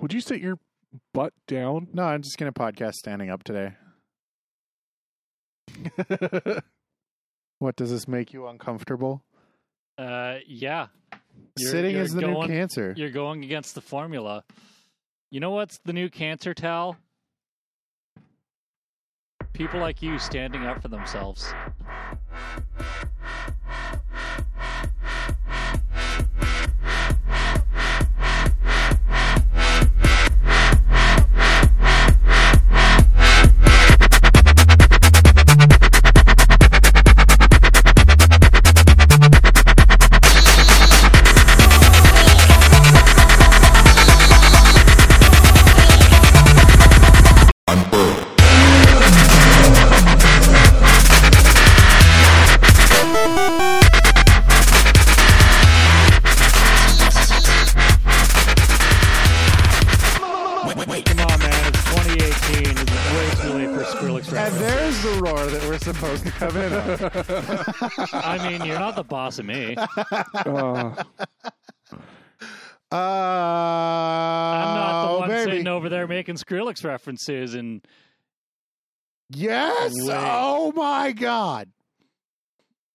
Would you sit your butt down? No, I'm just gonna podcast standing up today. What does this make you uncomfortable? Uh, yeah. You're- Sitting you're is the going- new cancer. You're going against the formula. You know what's the new cancer, Tal? People like you standing up for themselves. Come in. I mean, you're not the boss of me. Uh, Uh, I'm not the oh, one baby. sitting over there making Skrillex references and Yes. Wait. Oh my God.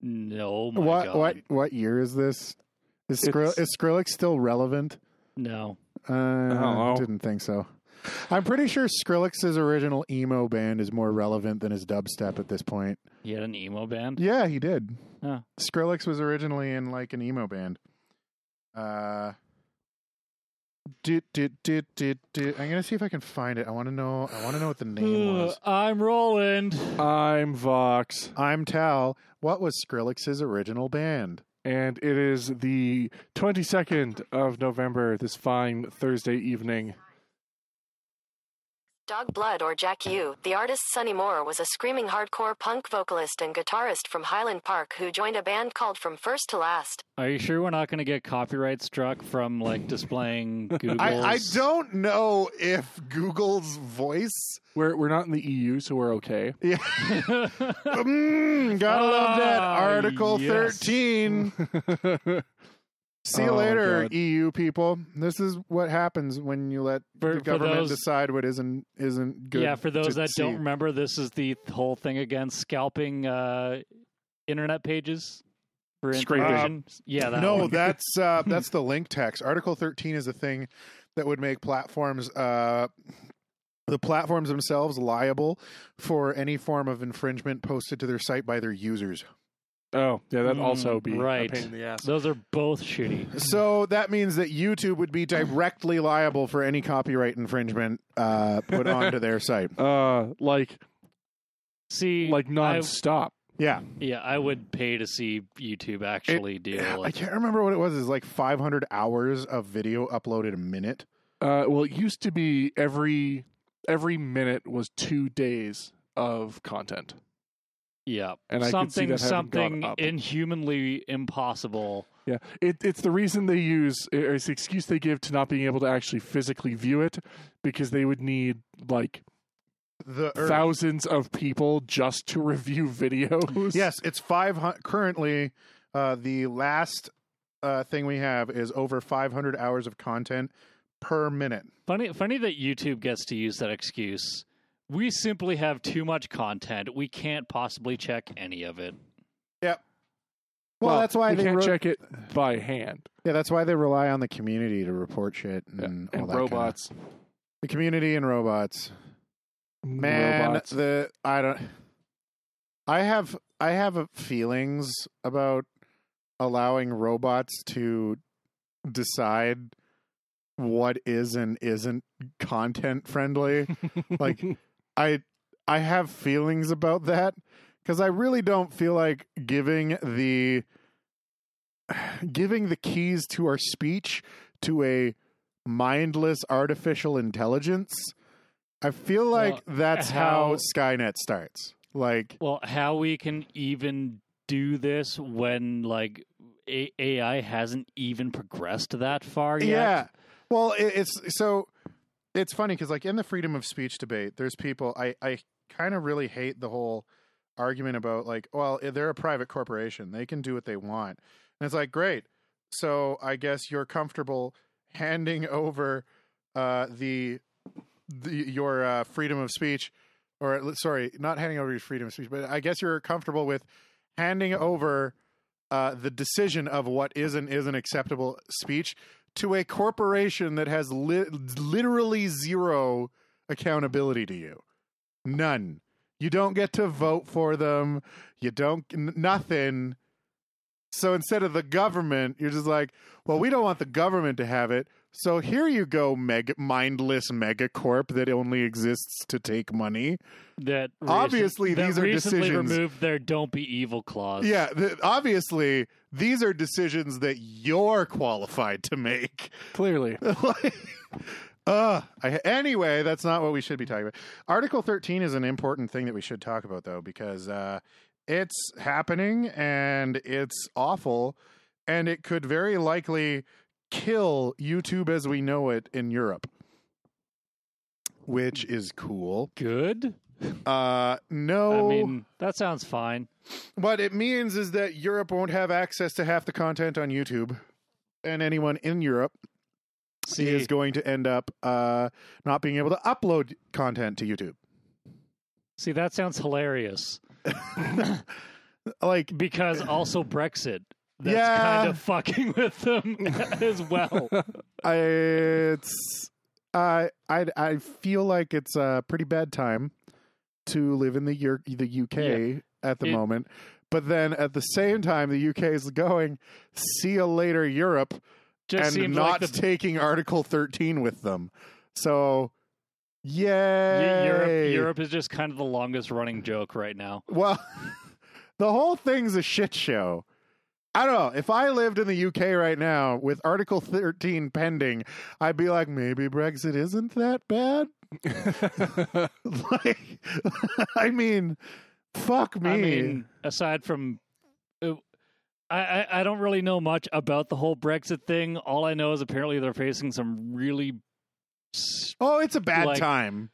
no, my what God. what what year is this? Is Skrill, is Skrillex still relevant? No. Uh, know. didn't think so. I'm pretty sure Skrillex's original emo band is more relevant than his dubstep at this point. He had an emo band. Yeah, he did. Huh. Skrillex was originally in like an emo band. Uh, did, did, did, did, did. I'm gonna see if I can find it. I want to know. I want to know what the name was. I'm Roland. I'm Vox, I'm Tal. What was Skrillex's original band? and it is the 22nd of November, this fine Thursday evening. Dog Blood or Jack U. The artist Sonny Moore was a screaming hardcore punk vocalist and guitarist from Highland Park who joined a band called From First to Last. Are you sure we're not going to get copyright struck from like displaying Google's? I, I don't know if Google's voice. We're we're not in the EU, so we're okay. Yeah. mm, gotta love that. Ah, Article yes. 13. See you Oh, later, God. EU people. This is what happens when you let For- the government those- decide what isn't isn't good. yeah, for those that see. don't remember, this is the whole thing against scalping uh, internet pages for Scraping. information. yeah, that no, one. that's uh, that's the link text. Article 13 is a thing that would make platforms uh, the platforms themselves liable for any form of infringement posted to their site by their users. Oh, yeah, that'd Mm, also be right. a pain in the ass. Those are both shitty. So that means that YouTube would be directly liable for any copyright infringement uh, put onto their site. Uh, like See, like I, non-stop. Yeah, yeah, I would pay to see YouTube actually deal. I Like, can't remember what it was. It's like 500 hours of video uploaded a minute. Uh, well, it used to be every every minute was two days of content. Yeah, And I could see something that having gone something up. inhumanly impossible. Yeah, it, it's the reason they use, or it's the excuse they give to not being able to actually physically view it, because they would need like The or- thousands of people just to review videos. Yes, it's 500 currently uh, the last uh, thing we have is over 500 hours of content per minute. Funny, funny that YouTube gets to use that excuse. We simply have too much content. We can't possibly check any of it. Yep. Well, that's why we they can't re- check it by hand. Yeah, that's why they rely on the community to report shit and, Yeah, all and that kinda- robots, The community and robots. Man, robots. the I don't. I have I have feelings about allowing robots to decide what is and isn't content friendly. like I I have feelings about that cuz I really don't feel like giving the giving the keys to our speech to a mindless artificial intelligence. I feel like Well, that's how, how- Skynet starts. Like Well, how we can even do this when like A- AI hasn't even progressed that far yet? Yeah. Well, it, it's so it's funny because like in the freedom of speech debate, there's people I I kind of really hate the whole argument about like, well, they're a private corporation, they can do what they want, and it's like, great. So I guess you're comfortable handing over uh, the, the your uh, freedom of speech, or sorry, not handing over your freedom of speech, but I guess you're comfortable with handing over uh, the decision of what is and isn't acceptable speech to a corporation that has li- literally zero accountability to you. None. You don't get to vote for them. You don't n- nothing. So instead of the government, you're just like, well, we don't want the government to have it. So here you go, mega mindless megacorp that only exists to take money. That Obviously, that these are decisions removed their "Don't be evil" clause. Yeah, th- obviously these are decisions that you're qualified to make. Clearly. like, uh, I, anyway, that's not what we should be talking about. Article 13 is an important thing that we should talk about, though, because uh, it's happening and it's awful, and it could very likely kill YouTube as we know it in Europe, which is cool. Good. Uh, no, I mean, that sounds fine. what it means is that Europe won't have access to half the content on YouTube, and anyone in Europe See, is going to end up uh, not being able to upload content to YouTube. see, that sounds hilarious. Like, Because also Brexit. That's Yeah. kind of fucking with them as well. I, it's I I I feel like it's a pretty bad time to live in the Eur- the UK at the It- moment. But then at the same time, the UK is going, see you later, Europe, Just and not like the taking Article 13 with them. So, Y- yay. Europe, Europe is just kind of the longest running joke right now. Well, the whole thing's a shit show. I don't know. If I lived in the UK right now with Article 13 pending, I'd be like, maybe Brexit isn't that bad. like, I mean, fuck me. I mean, aside from, uh, I, I don't really know much about the whole Brexit thing. All I know is apparently they're facing some really oh, it's a bad like- time.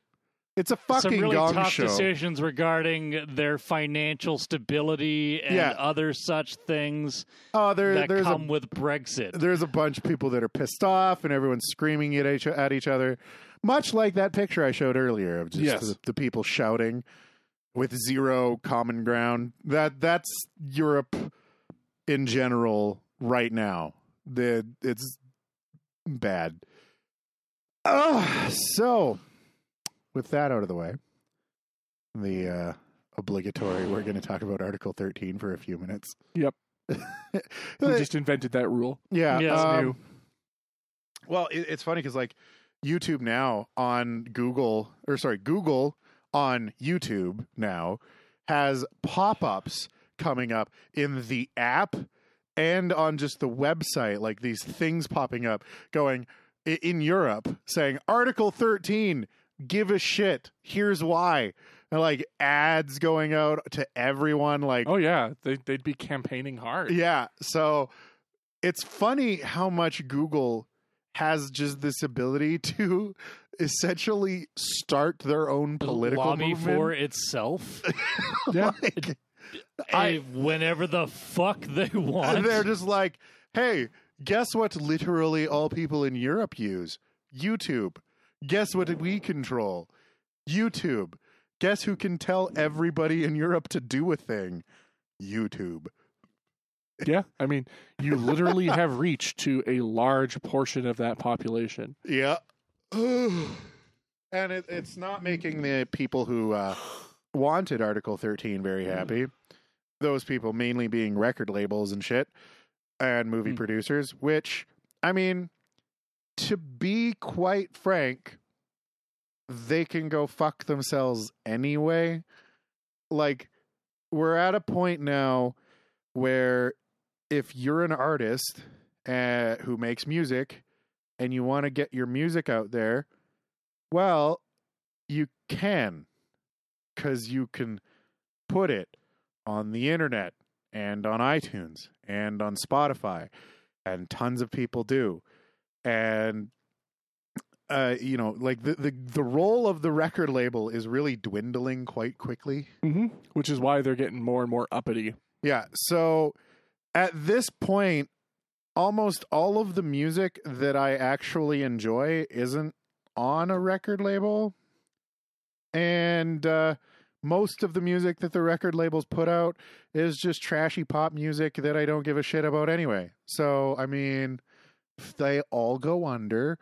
It's a some fucking really gong tough show. decisions regarding their financial stability and Yeah. other such things Oh, there, that there's a come with Brexit. there's a bunch of people that are pissed off and everyone's screaming at each, at each other much like that picture i showed earlier of just Yes. the, the people shouting with zero common ground that that's europe in general right now the it's bad uh, so with that out of the way the uh obligatory we're going to talk about article 13 for a few minutes Yep. We just invented that rule. yeah, Yeah, it's um, new. Well, it, it's funny because like YouTube now on Google, or sorry, Google on YouTube now has pop-ups coming up in the app and on just the website, like these things popping up, going in Europe saying Article thirteen, give a shit. Here's why. And like ads going out to everyone, like Oh yeah, they, they'd be campaigning hard. yeah. So it's funny how much Google has just this ability to essentially start their own political lobby movement. for itself Yeah. Like, I, whenever the fuck they want. they're just like, hey, guess what literally all people in Europe use? YouTube. Guess what we control? YouTube. Guess who can tell everybody in Europe to do a thing? YouTube. Yeah, I mean, you literally have reached to a large portion of that population. Yeah. and it, it's not making the people who uh, wanted Article 13 very happy. Those people mainly being record labels and shit and movie Hmm. producers, which, I mean, to be quite frank, they can go fuck themselves anyway. Like, we're at a point now where if you're an artist uh, who makes music and you want to get your music out there, well, you can because you can put it on the internet and on iTunes and on Spotify, and tons of people do. And uh, you know, like the, the the role of the record label is really dwindling quite quickly. Mm-hmm. Which is why they're getting more and more uppity. Yeah. So at this point, almost all of the music that I actually enjoy isn't on a record label, and uh, most of the music that the record labels put out is just trashy pop music that I don't give a shit about anyway. So, I mean, if they all go under,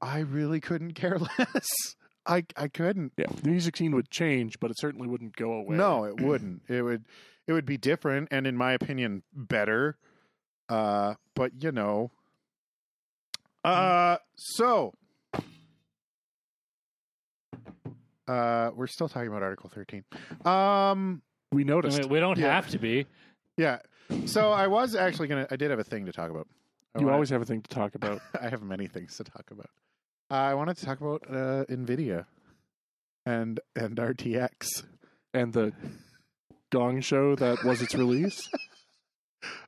I really couldn't care less. I I couldn't. Yeah, the music scene would change, but it certainly wouldn't go away. No, it wouldn't. It would it would be different and in my opinion better. Uh but you know. Uh so uh we're still talking about Article 13. Um we I noticed. mean, we don't Yeah. have to be. yeah. So I was actually going to I did have a thing to talk about. I you wanna- always have a thing to talk about. I have many things to talk about. Uh, I wanted to talk about uh Nvidia and and RTX. and the Gong Show that was its release.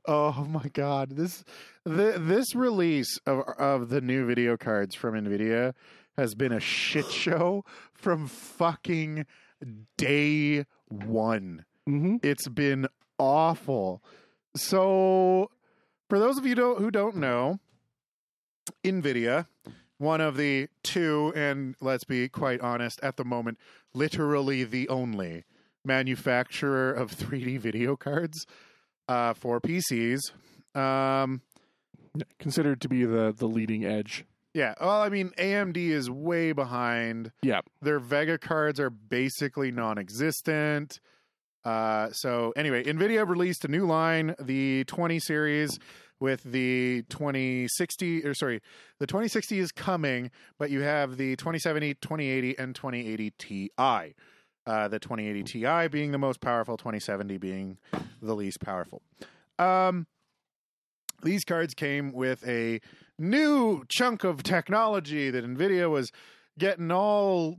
Oh my god, this the this release of of the new video cards from Nvidia has been a shit show from fucking day 1. hmm It's been awful. So, for those of you don't, who don't know, Nvidia, one of the two and let's be quite honest at the moment, literally the only manufacturer of 3D video cards uh, for PCs. Um, Considered to be the the leading edge. yeah, well, I mean, AMD is way behind. Yeah. Their Vega cards are basically non existent. Uh, so, anyway, NVIDIA released a new line, the 20 series, with the 2060, or sorry, the 2060 is coming, but you have the 2070, 2080, and 2080 Ti. Uh, the 2080 Ti being the most powerful, 2070 being the least powerful. Um, these cards came with a new chunk of technology that Nvidia was getting all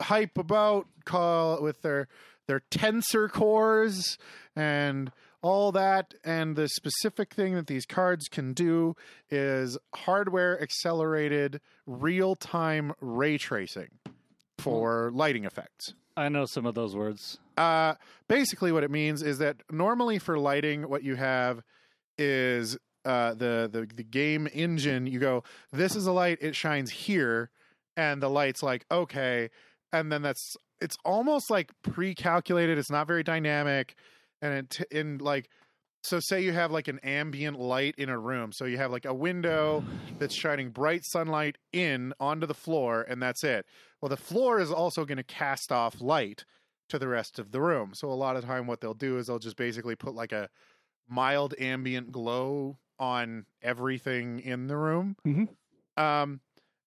hype about call with their their tensor cores and all that and the specific thing that these cards can do is hardware accelerated real-time ray tracing for lighting effects I know some of those words. uh, basically, what it means is that normally for lighting, what you have is uh, the, the the game engine. You go, this is a light; it shines here, and the light's like okay, and then that's it's almost like pre-calculated. It's not very dynamic, and it in like. So say you have like an ambient light in a room. So you have like a window that's shining bright sunlight in onto the floor and that's it. Well, the floor is also going to cast off light to the rest of the room. So a lot of time what they'll do is they'll just basically put like a mild ambient glow on everything in the room. Mhm. Um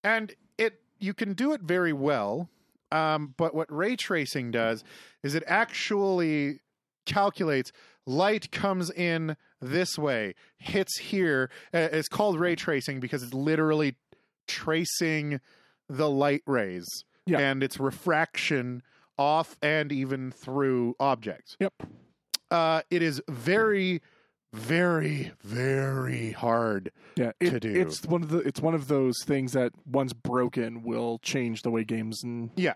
and it you can do it very well. Um but what ray tracing does is it actually calculates light comes in this way, hits here. Uh, It's called ray tracing because it's literally tracing the light rays Yeah. and its refraction off and even through objects. Yep. Uh, it is very, very, very hard. Yeah, it, to do. it's one of the it's one of those things that once broken will change the way games and Yeah.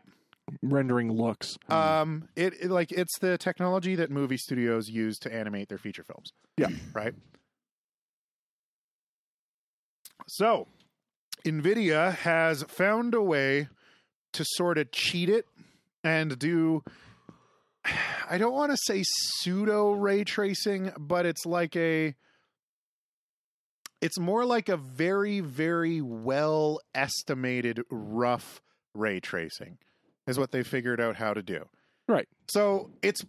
rendering looks. Um, it, it like it's the technology that movie studios use to animate their feature films. Yeah. Right. So, Nvidia has found a way to sort of cheat it and do. I don't want to say pseudo ray tracing, but it's like a. It's more like a very, very well estimated rough ray tracing, is what they figured out how to do. Right. So it's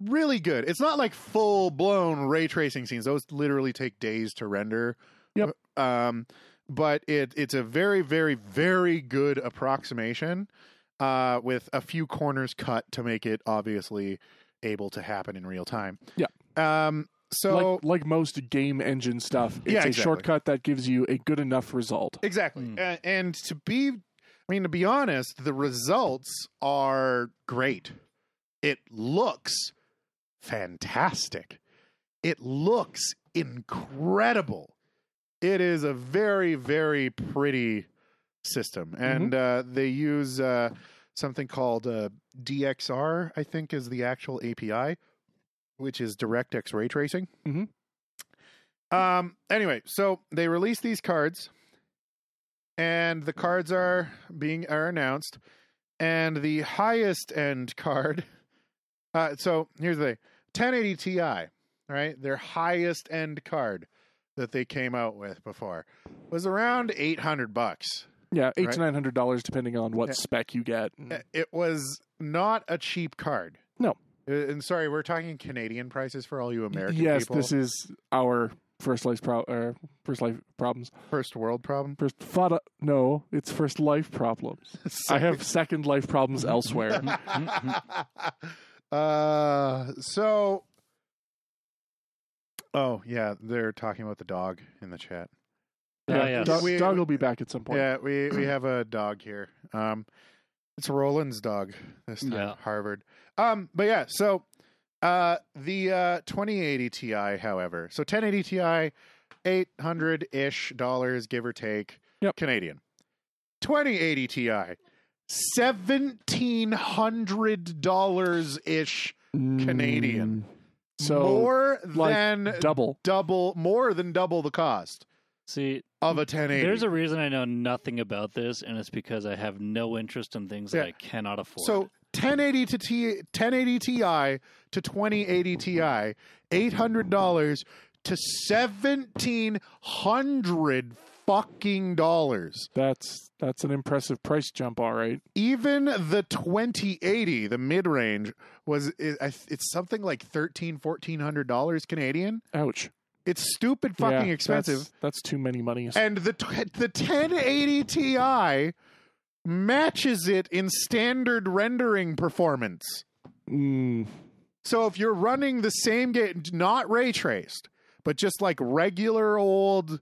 really good. It's not like full blown ray tracing scenes; those literally take days to render. Yep. Um, but it it's a very, very, very good approximation, uh, with a few corners cut to make it obviously able to happen in real time. Yeah. Um. So like like most game engine stuff, it's Yeah, a shortcut that gives you a good enough result. Exactly. Mm. A- and to be, I mean, to be honest, the results are great. It looks fantastic. It looks incredible. It is a very, very pretty system. And uh, they use uh, something called uh, DXR, I think is the actual API, which is DirectX ray tracing. Mhm. Um. Anyway, so they release these cards and the cards are being are announced, and the highest end card. Uh, so here's the thing: 1080 Ti, right? Their highest end card that they came out with before was around 800 bucks. Yeah, eight Right. to nine hundred dollars depending on what Yeah. spec you get. Uh, It was not a cheap card. No. Uh, And sorry, we're talking Canadian prices for all you American yes, people. this is our first life pro- uh, first life problems. first world problem. First fada, no, it's first life problems. I have second life problems elsewhere. uh, so. Oh yeah, they're talking about the dog in the chat. Ah, yeah, yes. dog, We- dog will be back at some point. Yeah, we we have a dog here. Um, it's Roland's dog this time. Yeah. Harvard. Um, but yeah, so uh, the uh 2080 Ti, however, so 1080 Ti, eight hundred ish dollars, give or take, Yep. Canadian. 2080 Ti, seventeen hundred dollars ish Canadian. Mm, So more like, than double. double, more than double the cost See, of a 1080. there's a reason I know nothing about this, and it's because I have no interest in things Yeah. that I cannot afford. So 1080 to T 1080 Ti to 2080 Ti, eight hundred dollars to seventeen hundred fucking dollars. That's that's an impressive price jump, all right. Even the 2080, the mid range, was it, it's something like thirteen fourteen hundred dollars Canadian. Ouch. It's stupid fucking Yeah, expensive. That's, that's too many monies. And the t- the 1080 Ti matches it in standard rendering performance. Mm, So if you're running the same game, not ray traced, but just like regular old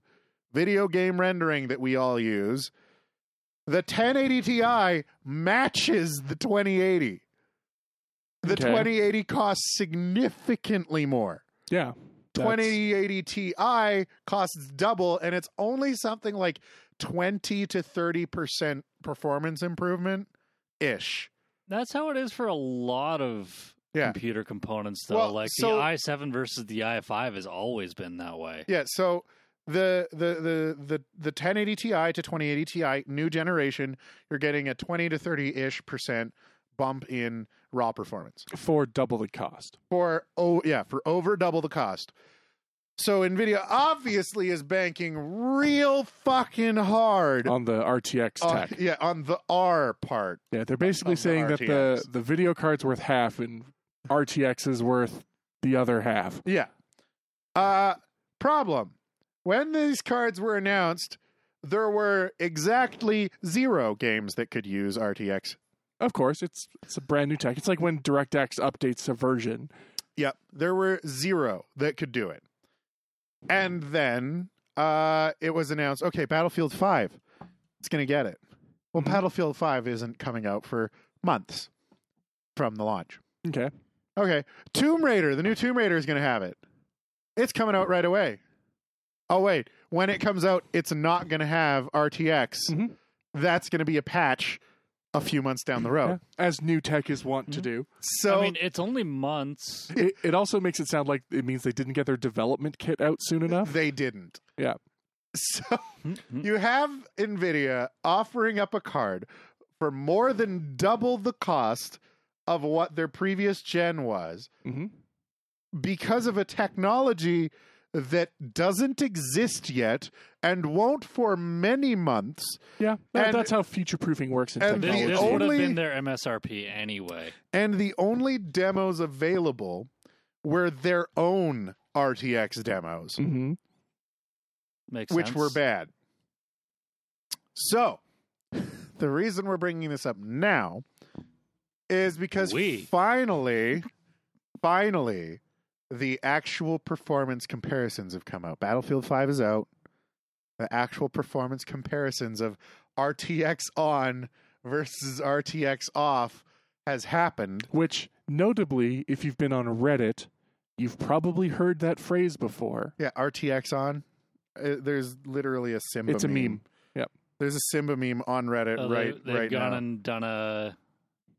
video game rendering that we all use, the 1080 Ti matches the 2080. The Okay. 2080 costs significantly more. yeah. That's- 2080 Ti costs double, and it's only something like 20 to 30% performance improvement ish. that's how it is for a lot of Yeah. computer components, though. Well, like so- the i7 versus the i5 has always been that way. Yeah, so the the the the the 1080 Ti to 2080 Ti new generation, you're getting a 20 to 30 ish percent bump in raw performance for double the cost. for oh yeah for over double the cost. So Nvidia obviously is banking real fucking hard. on the RTX tech. yeah, on the R part. yeah, they're basically of the saying that the the video card's worth half and RTX is worth the other half. Yeah. Uh problem. When these cards were announced, there were exactly zero games that could use RTX Of course, it's it's a brand new tech. It's like when DirectX updates a version. Yep, there were zero that could do it. And then uh, it was announced, okay, Battlefield 5, it's going to get it. Well, Mhm. Battlefield 5 isn't coming out for months from the launch. Okay. Okay, Tomb Raider, the new Tomb Raider is going to have it. It's coming out right away. Oh, wait, when it comes out, it's not going to have RTX. Mhm. That's going to be a patch a few months down the road. Yeah, as new tech is wont to Mhm. do. So I mean, it's only months. It, it also makes it sound like it means they didn't get their development kit out soon enough. they didn't. Yeah. So Mhm. You have Nvidia offering up a card for more than double the cost of what their previous gen was hmm because of a technology that doesn't exist yet and won't for many months. Yeah, And- that's how future proofing works in and the This, technology. this would have only- been their MSRP anyway. And the only demos available were their own RTX demos, hmm Makes which sense. were bad. So, the reason we're bringing this up now is because We. finally, finally, the actual performance comparisons have come out. Battlefield 5 is out. The actual performance comparisons of RTX on versus RTX off has happened. Which, notably, if you've been on Reddit, you've probably heard that phrase before. Yeah, RTX on. Uh, there's literally a Simba It's a meme. Yep. There's a Simba meme on Reddit Oh, right they, they've right gone now. and done a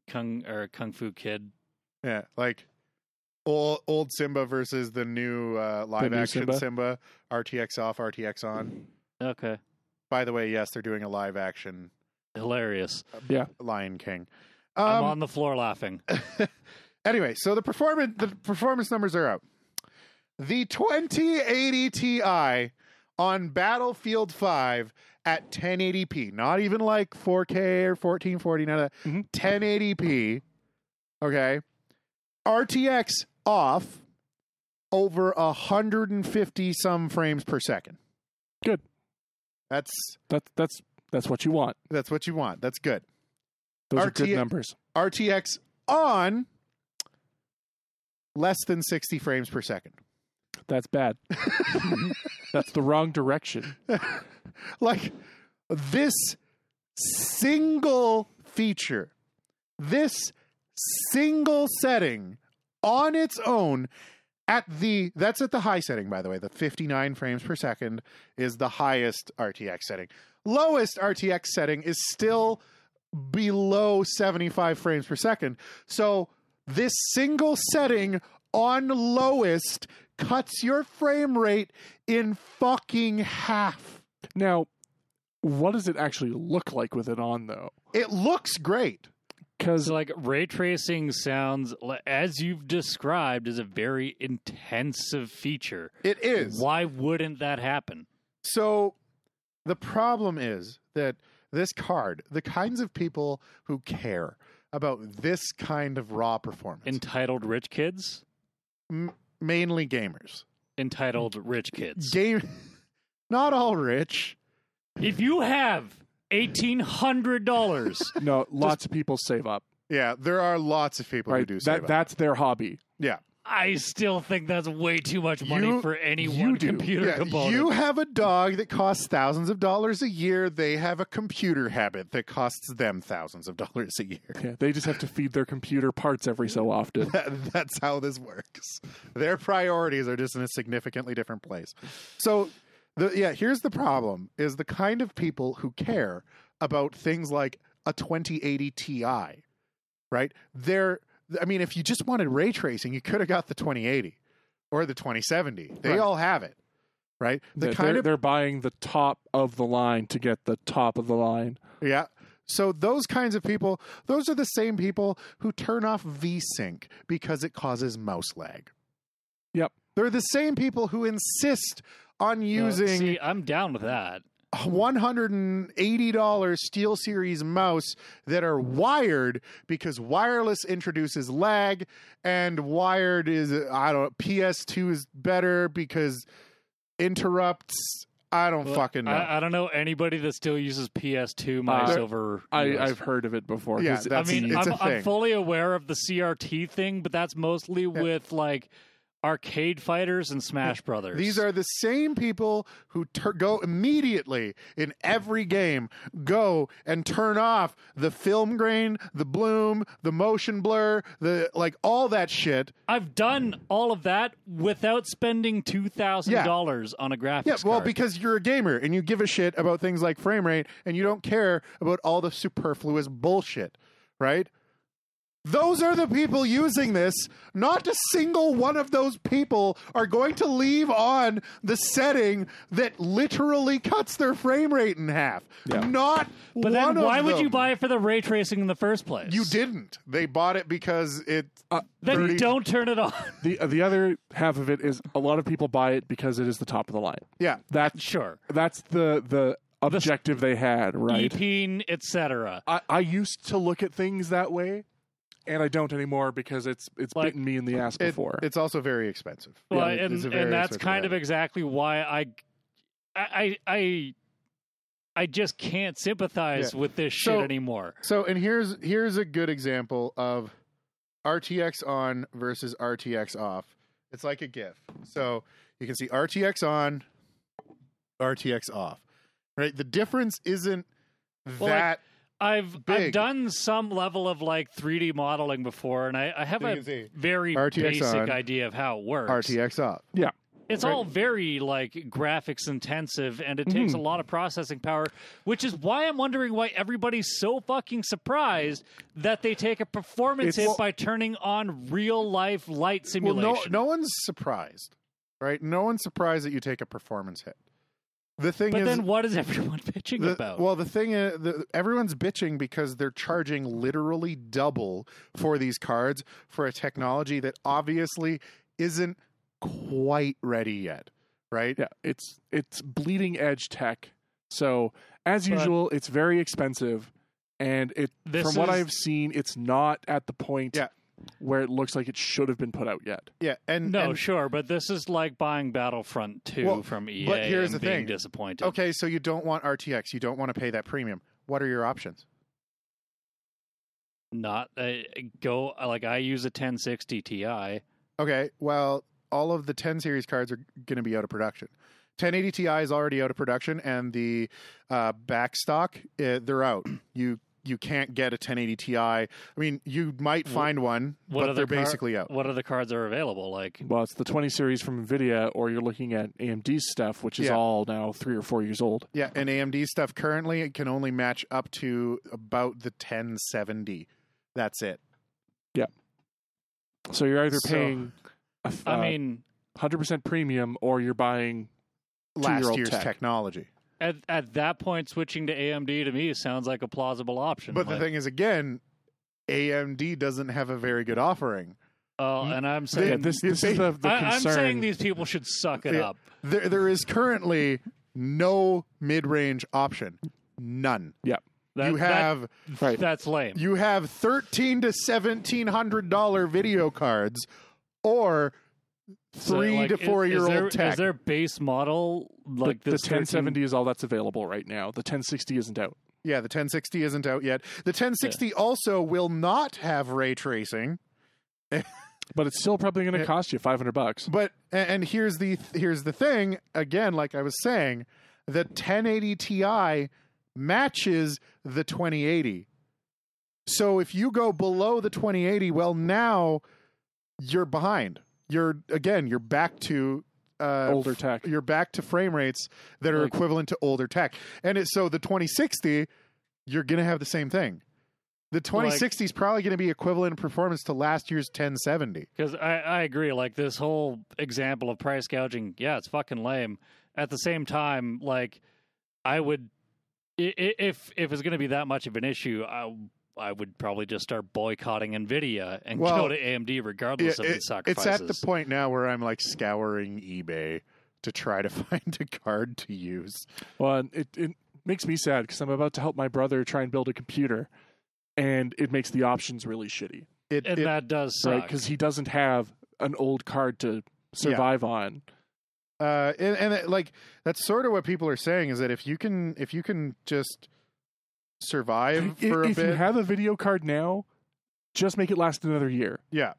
kung or a kung fu kid. Yeah, like old old Simba versus the new uh, live new action Simba? Simba. RTX off, RTX on. Okay. By the way, yes, they're doing a live action Hilarious. Yeah. Lion King. I'm Um, on the floor laughing. anyway, so the performance the performance numbers are out. The 2080 Ti on Battlefield 5 at 1080p, not even like 4K or 1440, none of that. Mhm. 1080p. Okay. RTX off over 150 some frames per second. Good. That's That's that's that's what you want. that's what you want. That's good. Those are good numbers. RTX on less than 60 frames per second. That's bad. that's the wrong direction. like this single feature, this single setting on its own at the that's at the high setting by the way. The 59 frames per second is the highest RTX setting. Lowest RTX setting is still below 75 frames per second. So this single setting on lowest cuts your frame rate in fucking half. Now, what does it actually look like with it on though? it looks great Because like ray tracing sounds, as you've described, is a very intensive feature. it is Why wouldn't that happen? So the problem is that this card, the kinds of people who care about this kind of raw performance, Entitled rich kids. m- mainly gamers, Entitled rich kids. game, not all rich. If you have eighteen hundred dollars, no, lots of people save up. Yeah, there are lots of people who Right, do that up. that's their hobby. Yeah, I still think that's way too much money You- for any you one do. computer yeah. component. You have a dog that costs thousands of dollars a year. They have a computer habit that costs them thousands of dollars a year. Yeah, they just have to feed their computer parts every so often. That- that's how this works. Their priorities are just in a significantly different place. So, the, yeah, here's the problem: is the kind of people who care about things like a 2080 Ti, right? They're, I mean, if you just wanted ray tracing, you could have got the 2080 or the 2070. They Right. all have it, right? The They're- kind they're, of they're buying the top of the line to get the top of the line. Yeah. So those kinds of people, those are the same people who turn off VSync because it causes mouse lag. Yep. They're the same people who insist on Uh, see, I'm down with that. $180 SteelSeries mouse that are wired because wireless introduces lag and wired is I don't know PS2 is better because interrupts I don't Well, fucking know. I, I don't know anybody that still uses PS2 mice Uh, over. I, I've heard of it before. Yeah, 'cause I mean, it's I'm, a I'm fully aware of the CRT thing, but that's mostly with like arcade fighters and Smash Brothers. These are the same people who tur- go immediately in every game, go and turn off the film grain, the bloom, the motion blur, the like all that shit. I've done all of that without spending two thousand dollars on a graphics Yeah, well, card. because you're a gamer and you give a shit about things like frame rate and you don't care about all the superfluous bullshit, right? Those are the people using this. Not a single one of those people are going to leave on the setting that literally cuts their frame rate in half. Yeah. Not but one then of why would you buy it for the ray tracing in the first place? You didn't. They bought it because it. Uh, Then 30 don't turn it on. the the other half of it is a lot of people buy it because it is the top of the line. Yeah. That's sure. that's the the objective they had, right? EP, etc. I, I used to look at things that way, and I don't anymore because it's it's Like- bitten me in the ass It- before. it's also very expensive. Well, Yeah, and very and that's kind of exactly why I, I, I, I just can't sympathize Yeah. with this So- shit anymore. So, and here's here's a good example of RTX on versus RTX off. It's like a GIF. So you can see RTX on, RTX off. Right. The difference isn't Well, that. I've I've Big. done some level of like 3D modeling before, and I, I have You a very RTX basic on, idea of how it works. RTX up, yeah. It's Right. all very like graphics intensive, and it takes a Mhm. lot of processing power, which is why I'm wondering why everybody's so fucking surprised that they take a performance It's- hit by turning on real life light Well, simulation. no, no one's surprised, right? No one's surprised that you take a performance hit. The thing But is, then what is everyone bitching the- about? well, the thing is, the, everyone's bitching because they're charging literally double for these cards for a technology that obviously isn't quite ready yet, right? Yeah, it's it's bleeding edge tech. So as But- usual, it's very expensive, and it from what is- I've seen, it's not at the point Yeah. Where it looks like it should have been put out yet. Yeah, and no, and- sure, but this is like buying Battlefront 2 Well, from EA but here's and the being thing. disappointed. okay, so you don't want RTX, you don't want to pay that premium. What are your options? Not uh, go like I use a 1060 Ti. Okay, well, all of the 10 series cards are going to be out of production. 1080 Ti is already out of production, and the uh, back stock uh, they're out. You you can't get a 1080 Ti. I mean, you might find one, what but they're car- basically out. What other cards are available? Like Well, it's the 20 series from Nvidia, or you're looking at AMD stuff, which is Yeah. all now three or four years old. Yeah, and AMD stuff currently it can only match up to about the 1070. That's it. Yeah. So you're either So- paying, a, I uh, mean, 100% premium, or you're buying. Last year's tech. technology. At at that point, switching to AMD to me sounds like a plausible option. But the thing is, again, AMD doesn't have a very good offering. oh, and I'm saying Yeah, this this is the, the I, I'm saying these people should suck it Yeah. up. There, there is currently no mid-range option. None. That, you that- have right. that's lame. you have thirteen to seventeen hundred dollar video cards, or So, three like, to four is year there- old tech. Is their base model like the, the this 13 1070 is all that's available right now. The 1060 isn't out. yeah, the 1060 isn't out yet. The 1060 also will not have ray tracing. But it's still probably going to eh, cost you 500 bucks. But and and here's the here's the thing again, like I was saying, the 1080 Ti matches the 2080. So if you go below the 2080, well now you're behind. You're again, you're back to uh, Older tech. You're back to frame rates that are Like- equivalent to older tech. And it, so the 2060, you're going to have the same thing. The 2060 is probably going to be equivalent in performance to last year's 1070. Because I, I agree, like this whole example of price gouging, yeah, it's fucking lame. At the same time, like I would, if if it's going to be that much of an issue, I I would probably just start boycotting Nvidia and Well, go to AMD regardless Yeah, of it- these sacrifices. it's at the point now where I'm like scouring eBay to try to find a card to use. Well, it, it makes me sad because I'm about to help my brother try and build a computer, and it makes the options really shitty, It, and it- that does right? suck. Because he doesn't have an old card to survive on. uh, and, and it, like that's sort of what people are saying is that if you can if you can just survive if for a bit. if you have a video card now, just make it last another year, yeah,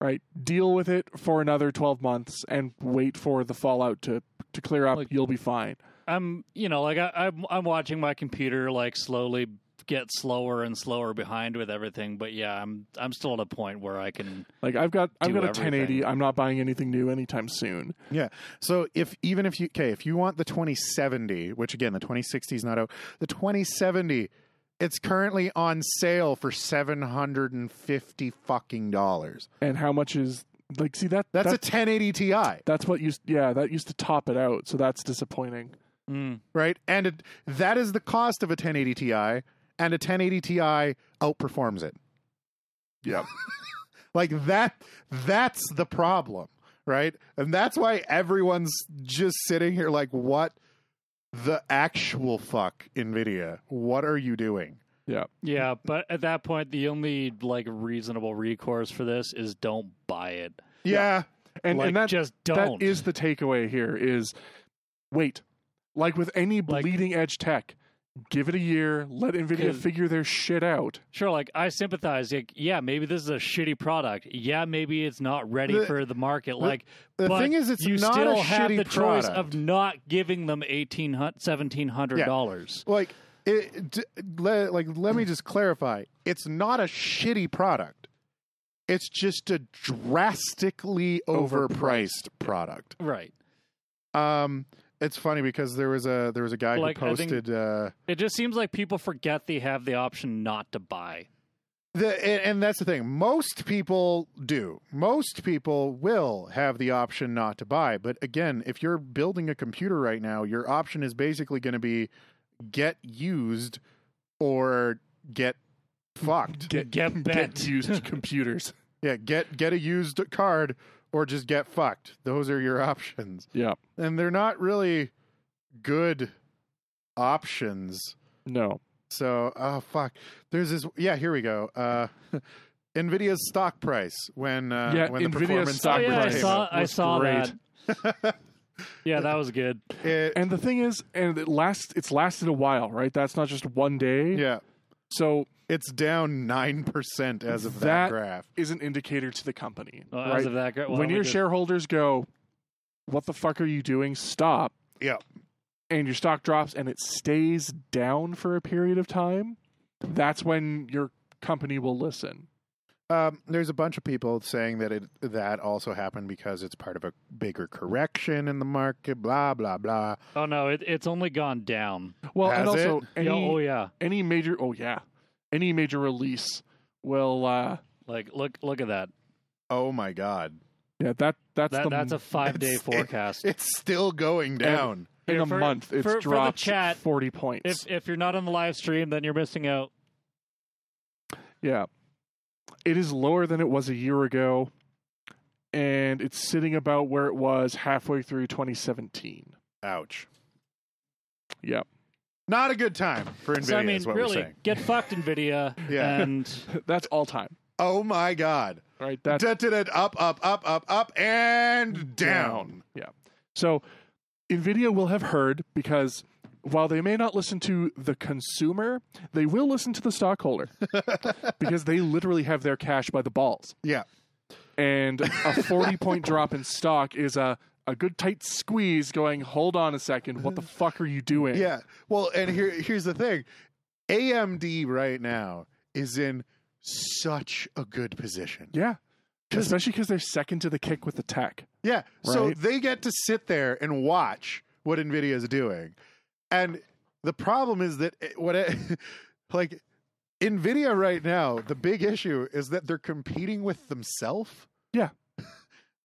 right? Deal with it for another 12 months and wait for the fallout to to clear up. Like- You'll be fine. I'm, you know, like I, I'm, I'm watching my computer like slowly get slower and slower behind with everything. But yeah, I'm, I'm still at a point where I can. Like I've got I've got a everything. 1080. I'm not buying anything new anytime soon. Yeah. So if even if you okay, if you want the 2070, which again the 2060 is not out, the 2070, it's currently on sale for 750 fucking dollars. And how much is like see that That's that, a 1080 Ti, that's what used yeah that used to top it out. So that's disappointing. Mm, right? And it, that is the cost of a 1080 Ti, and a 1080 Ti outperforms it. Yeah. Like that that's the problem, right? And that's why everyone's just sitting here like what the actual fuck Nvidia? What are you doing? Yeah. yeah, but at that point, the only like reasonable recourse for this is don't buy it. Yeah. And like, and that just don't. that is the takeaway here is wait. Like with any Like- bleeding edge tech, give it a year, let Nvidia figure their shit out. Sure, like I sympathize. Like, yeah, maybe this is a shitty product. Yeah, maybe it's not ready The- for the market. Like, The thing is it's you not still a have shitty the choice product. of not giving them eighteen hundred, seventeen hundred dollars. like it, d- le, like let me just clarify. It's not a shitty product. It's just a drastically overpriced product. Right. Um it's funny because there was a there was a guy Like, who posted uh It just seems like people forget they have the option not to buy. The, and, and that's the thing. Most people do. Most people will have the option not to buy. But again, if you're building a computer right now, your option is basically going to be get used or get fucked. Get Get get used computers. Yeah, get get a used card or just get fucked. Those are your options. Yeah. And they're not really good options. No. So, oh fuck. There's this yeah, here we go. Uh Nvidia's stock price when uh Yeah, when the Nvidia's performance stock oh yeah, I price saw I was saw great. that. Yeah, that was good. It, And the thing is, and it lasts. It's lasted a while, right? That's not just one day. yeah, So it's down 9% as of that, That- graph. is an indicator to the company, oh, Well, right? As of that, well, when your just- shareholders go, "What the fuck are you doing? Stop!" Yeah. and your stock drops and it stays down for a period of time, that's when your company will listen. Um, there's a bunch of people saying that it that also happened because it's part of a bigger correction in the market. Blah blah blah. Oh no, it, it's only gone down. Well, and also it? any Yeah, oh yeah, any major oh yeah, any major release will uh like look look at that. Oh my god, yeah that that's That the that's a five day it's- forecast. it's still going down. in a for- month it's for- for dropped chat, forty points. if if you're not on the live stream, then you're missing out. Yeah. It is lower than it was a year ago, and it's sitting about where it was halfway through 2017. Ouch. Yep. Not a good time for Nvidia. so I mean, is what we're really, saying. get fucked, Nvidia. Yeah. and That's all time, Oh my god. right? That's Da, da, da, up, up, up, up, up, and down. Yeah. So Nvidia will have heard because while they may not listen to the consumer, they will listen to the stockholder because they literally have their cash by the balls. Yeah. And a 40 point drop in stock is a a good tight squeeze going, hold on a second, what the fuck are you doing? Yeah. Well, and here here's the thing. AMD right now is in such a good position. Yeah. Especially because they're second to the kick with the tech. Yeah. So they get to sit there and watch what Nvidia is doing. And the problem is that it- what it, like Nvidia right now, the big issue is that they're competing with themselves. Yeah.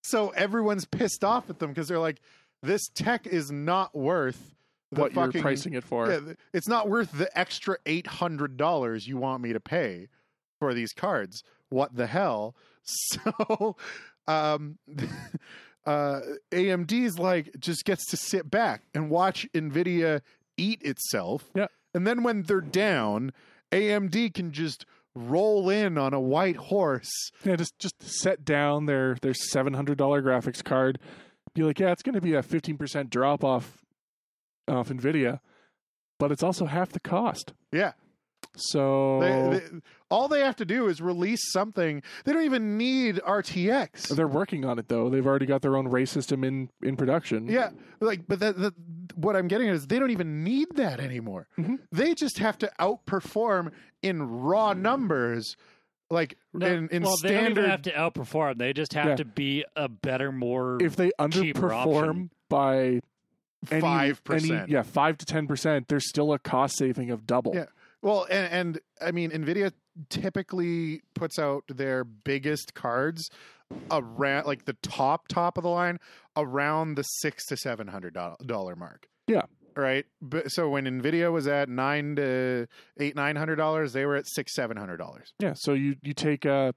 So everyone's pissed off at them because they're like, this tech is not worth the what fucking you're pricing it for. Yeah, it's not worth the extra eight hundred dollars you want me to pay for these cards. What the hell? So, um, uh, AMD's like just gets to sit back and watch Nvidia eat itself. Yeah. and then when they're down, AMD can just roll in on a white horse. Yeah, just just set down their their seven hundred dollar graphics card. Be like, yeah, it's going to be a fifteen percent drop off off Nvidia, but it's also half the cost. Yeah, So they, they, all they have to do is release something. They don't even need RTX. they're working on it though. They've already got their own ray system in in production. Yeah, like, but that, that what I'm getting at is they don't even need that anymore. Mhm. They just have to outperform in raw numbers, like No, in, in well, they don't standard. even have to outperform. They just have Yeah. to be a better, more. If they underperform by five percent. yeah, five to ten percent, there's still a cost saving of double. Yeah. Well, and, and I mean, Nvidia typically puts out their biggest cards around, like the top top of the line, around the six to seven hundred dollar mark. Yeah. Right. But so when Nvidia was at nine to eight nine hundred dollars, they were at six seven hundred dollars. Yeah, so you you take a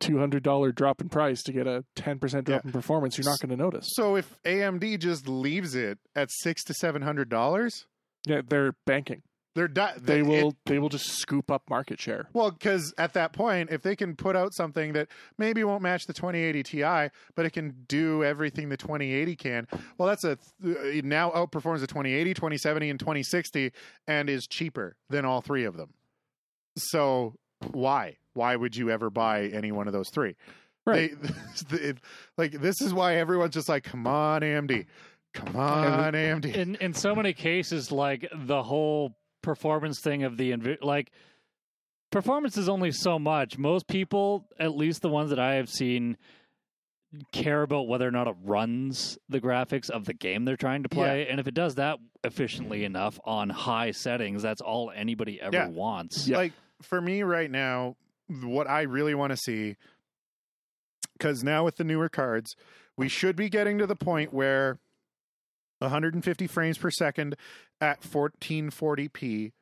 two hundred dollar drop in price to get a ten percent drop in performance, you're not going to notice. So if AMD just leaves it at six to seven hundred dollars, Yeah, they're banking. They're di- They it- will they will just scoop up market share. Well, because at that point, if they can put out something that maybe won't match the 2080 Ti, but it can do everything the 2080 can, well, that's a it now outperforms the 2080, 2070, and 2060, and is cheaper than all three of them. So why? Why would you ever buy any one of those three? Right. They, it- like this is why everyone's just like, come on, AMD, come on, AMD. in in so many cases, like the whole performance thing of the like performance is only so much. Most people, at least the ones that I have seen, care about whether or not it runs the graphics of the game they're trying to play, and if it does that efficiently enough on high settings, that's all anybody ever Yeah. wants. Yeah. Like for me right now, what I really want to see, because now with the newer cards, we should be getting to the point where 150 frames per second at 1440p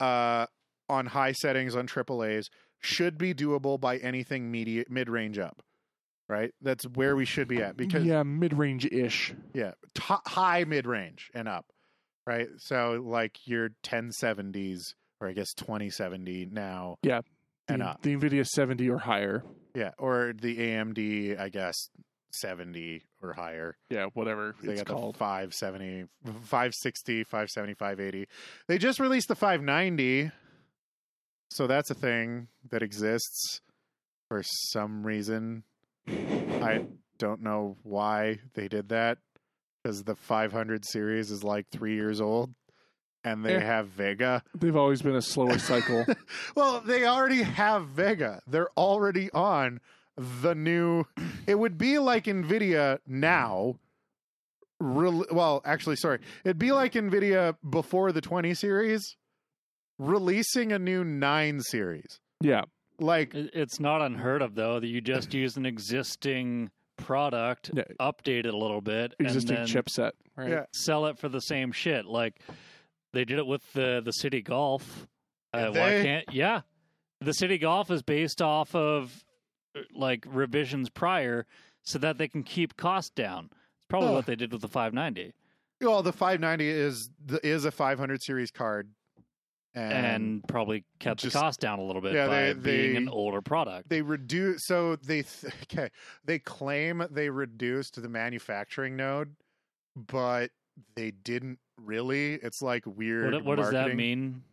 uh, on high settings on AAA's should be doable by anything Nvidia, mid range up. Right, that's where we should be at because yeah, mid range ish. yeah, to high mid range and up, right? So like your 1070s or I guess 2070 now Yeah, and up. the Nvidia 70 or higher. Yeah, or the AMD, I guess 70 or higher. Yeah, whatever They got called. the 570, 560, 570, 580. They just released the 590. So that's a thing that exists for some reason. I don't know why they did that because the 500 series is like three years old and they Eh. have Vega. They've always been a slower cycle. well, they already have Vega. They're already on the new. It would be like Nvidia now. Re- well, actually, sorry. It'd be like Nvidia before the 20 series releasing a new 9 series. yeah, Like, It's not unheard of though that you just use an existing product, Yeah. update it a little bit, existing and then chipset. Right. yeah, sell it for the same shit. Like they did it with the the City Golf. Uh, Did why can't? Yeah, the City Golf is based off of like revisions prior, so that they can keep costs down. It's probably Oh. what they did with the 590, well, the 590 is the, is a 500 series card. and, And, probably kept just- the cost down a little bit Yeah, by they- being an older product. they reduce so they th- okay they claim they reduced the manufacturing node but they didn't really it's like weird what what does that mean?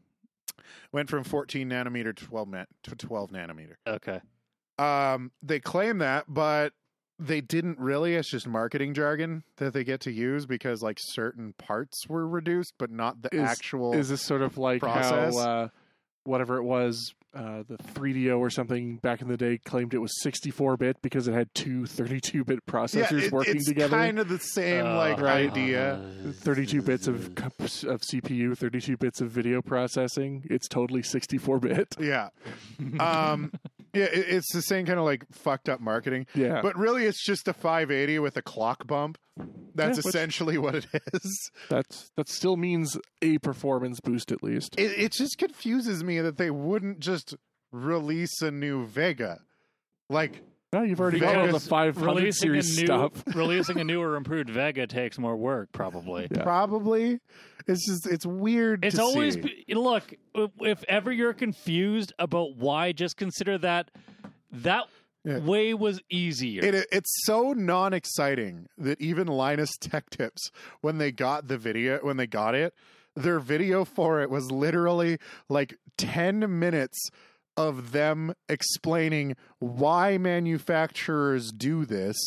went from 14 nanometer to 12 na- to 12 nanometer Okay, um they claim that but they didn't really it's just marketing jargon that they get to use because like certain parts were reduced but not the Is- actual Is this sort of like Process? how uh, whatever it was, uh, the 3DO or something back in the day claimed it was 64 bit because it had two 32 bit processors it- working it's together? kind of the same like Uh, idea 32 bits of of CPU, 32 bits of video processing. It's totally 64 bit. yeah um yeah it's the same kind of like fucked up marketing. Yeah, but really it's just a 580 with a clock bump. That's Yeah, essentially what it is. That's that still means a performance boost at least. it, it just confuses me that they wouldn't just release a new vega. Like No, you've already got all the Because 500 releasing a new series stuff. releasing a newer improved Vega takes more work, probably. Yeah. probably it's just it's weird It's to always see. be- look. If, if ever you're confused about why, just consider that that Yeah. way was easier. It, it's so non-exciting that even Linus Tech Tips, when they got the video, when they got it, their video for it was literally like ten minutes of them explaining why manufacturers do this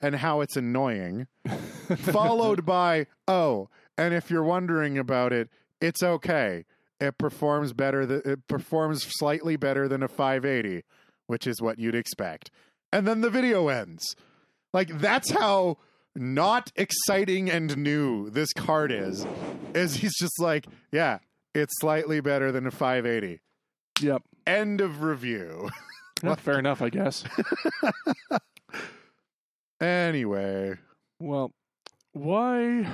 and how it's annoying, followed by oh, and if you're wondering about it, it's okay. It performs better. Th- it performs slightly better than a 580, which is what you'd expect. And then the video ends. Like that's how not exciting and new this card is. Is he's just like, yeah, it's slightly better than a 580. Yep. End of review. Yeah, fair enough, I guess. anyway, Well, why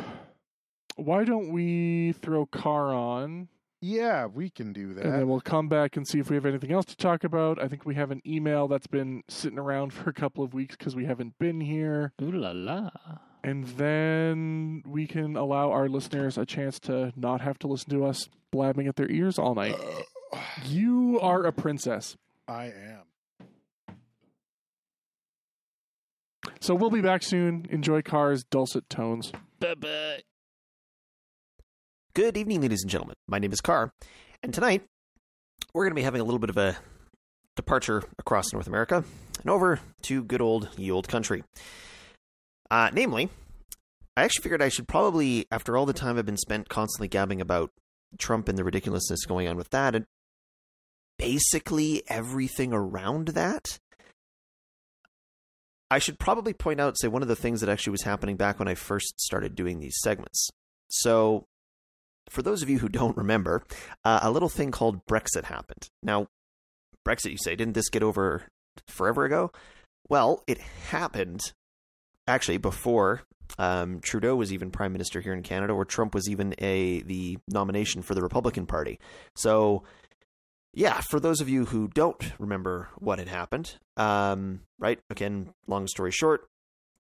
why don't we throw car on yeah, we can do that. and then we'll come back and see if we have anything else to talk about. I think we have an email that's been sitting around for a couple of weeks because we haven't been here. Ooh la la! And then we can allow our listeners a chance to not have to listen to us blabbing at their ears all night. You are a princess. I am. So we'll be back soon. Enjoy Car's dulcet tones. Bye-bye. Good evening, ladies and gentlemen. My name is Carr, and tonight we're going to be having a little bit of a departure across North America and over to good old ye old country. Uh, namely, I actually figured I should probably, after all the time I've been spent constantly gabbing about Trump and the ridiculousness going on with that, and basically everything around that, I should probably point out, say, one of the things that actually was happening back when I first started doing these segments. So, for those of you who don't remember, uh, a little thing called Brexit happened. Now, Brexit, you say, didn't this get over forever ago? Well, it happened actually before um, Trudeau was even prime minister here in Canada, or Trump was even a the nomination for the Republican Party. So, yeah, for those of you who don't remember what had happened, um, right? Again, long story short,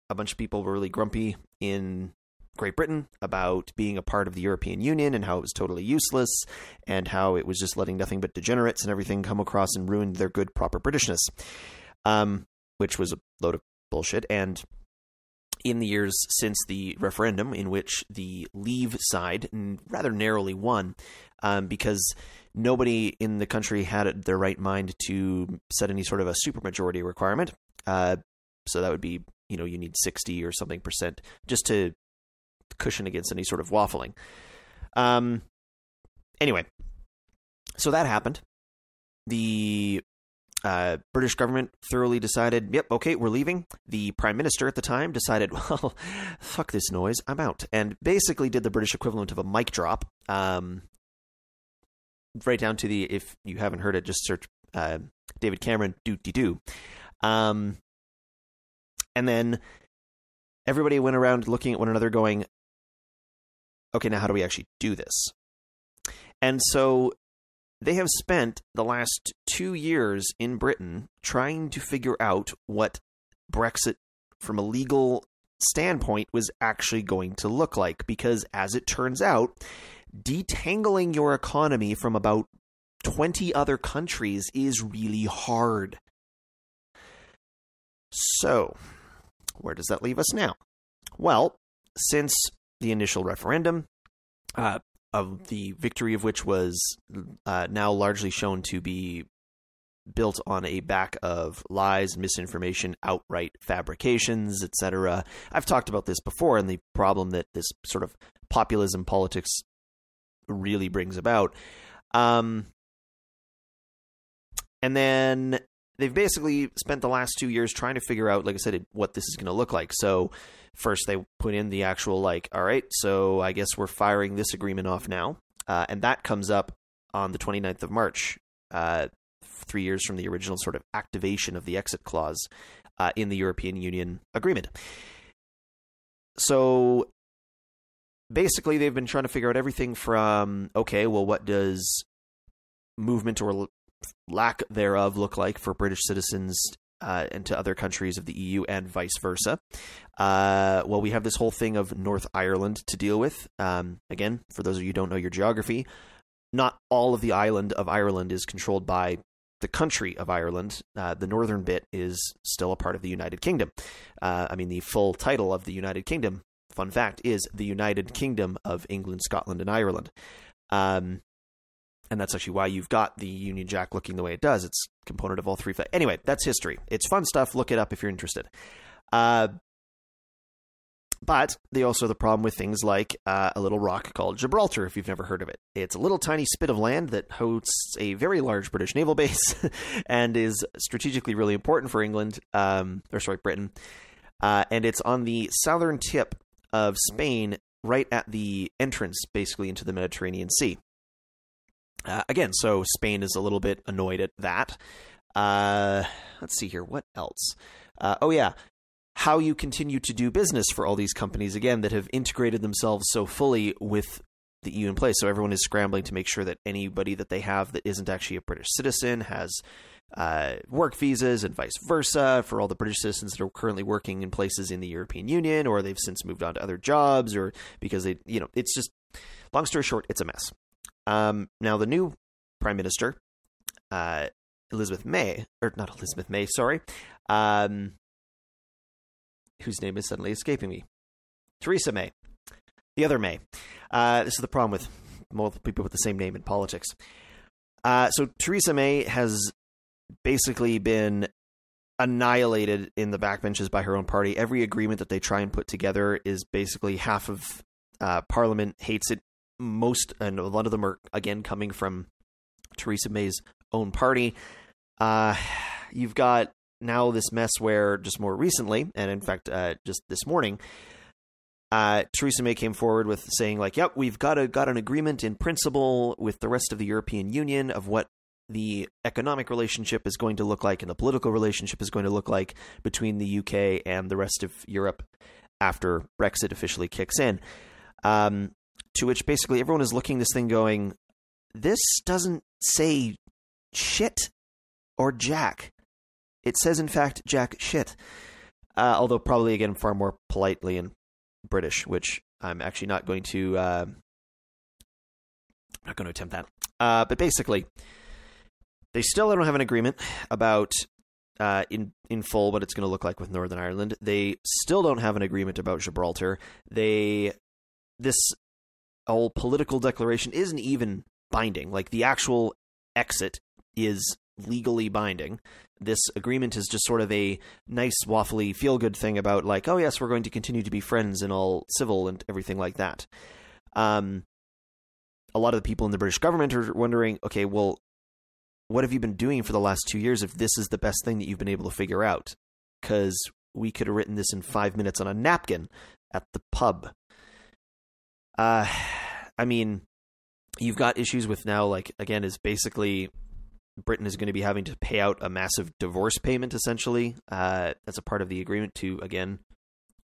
a bunch of people were really grumpy in Great Britain about being a part of the European Union and how it was totally useless and how it was just letting nothing but degenerates and everything come across and ruin their good, proper Britishness, um, which was a load of bullshit. And in the years since the referendum, in which the Leave side rather narrowly won, um, because nobody in the country had their right mind to set any sort of a supermajority requirement. Uh, so that would be, you know, you need 60 or something percent just to cushion against any sort of waffling. Um, anyway, so that happened. The uh, British government thoroughly decided, yep, okay, we're leaving. The prime minister at the time decided, well, fuck this noise, I'm out, and basically did the British equivalent of a mic drop. Um, right down to the if you haven't heard it, just search uh, David Cameron doo dee doo. Um, and then everybody went around looking at one another, going, okay, now how do we actually do this? And so they have spent the last two years in Britain trying to figure out what Brexit from a legal standpoint was actually going to look like. Because as it turns out, detangling your economy from about 20 other countries is really hard. So, where does that leave us now? Well, since the initial referendum, uh, of the victory of which was uh, now largely shown to be built on a back of lies, misinformation, outright fabrications, etc. I've talked about this before and the problem that this sort of populism politics really brings about. Um, and then they've basically spent the last two years trying to figure out, like I said, what this is going to look like. So first they put in the actual like, all right, so I guess we're firing this agreement off now, uh, and that comes up on the 29th of March, uh, three years from the original sort of activation of the exit clause uh, in the European Union agreement. So basically, they've been trying to figure out everything from okay, well, what does movement or lack thereof look like for British citizens uh, into other countries of the EU and vice versa. Uh, well, we have this whole thing of North Ireland to deal with. Um, again, for those of you who don't know your geography, not all of the island of Ireland is controlled by the country of Ireland. Uh, the northern bit is still a part of the United Kingdom. Uh, I mean, the full title of the United Kingdom, fun fact, is the United Kingdom of England, Scotland, and Ireland. Um, and that's actually why you've got the Union Jack looking the way it does. It's component of all three. Anyway, that's history. It's fun stuff. Look it up if you're interested. Uh, but they also have the problem with things like uh, a little rock called Gibraltar, if you've never heard of it. It's a little tiny spit of land that hosts a very large British naval base and is strategically really important for England, um, or sorry, Britain. Uh, and it's on the southern tip of Spain, right at the entrance, basically, into the Mediterranean Sea. Uh, again, so Spain is a little bit annoyed at that. Uh, let's see here. What else? Uh, oh, yeah. How you continue to do business for all these companies, again, that have integrated themselves so fully with the EU in place. So everyone is scrambling to make sure that anybody that they have that isn't actually a British citizen has uh, work visas and vice versa for all the British citizens that are currently working in places in the European Union or they've since moved on to other jobs or because they, you know, it's just, long story short, it's a mess. Um, now, the new prime minister, uh, Elizabeth May, or not Elizabeth May, sorry, um, whose name is suddenly escaping me, Theresa May, the other May. Uh, this is the problem with multiple people with the same name in politics. Uh, so Theresa May has basically been annihilated in the backbenches by her own party. Every agreement that they try and put together is basically half of uh, Parliament hates it most and a lot of them are again coming from Theresa May's own party. Uh, you've got now this mess where just more recently, and in fact, uh, just this morning, uh, Theresa May came forward with saying like, "Yep, we've got a got an agreement in principle with the rest of the European Union of what the economic relationship is going to look like and the political relationship is going to look like between the UK and the rest of Europe after Brexit officially kicks in. Um, to which basically everyone is looking this thing going, this doesn't say shit or jack. It says, in fact, jack shit. Uh, although probably again far more politely and British, which I'm actually not going to. Uh, not going to attempt that. Uh, but basically, they still don't have an agreement about uh, in in full what it's going to look like with Northern Ireland. They still don't have an agreement about Gibraltar. They this whole political declaration isn't even binding. Like the actual exit is legally binding. This agreement is just sort of a nice, waffly, feel good thing about, like, oh, yes, we're going to continue to be friends and all civil and everything like that. Um, a lot of the people in the British government are wondering, okay, well, what have you been doing for the last two years if this is the best thing that you've been able to figure out? Because we could have written this in five minutes on a napkin at the pub. Uh, I mean, you've got issues with now, like, again, is basically Britain is going to be having to pay out a massive divorce payment, essentially. Uh, a part of the agreement to, again,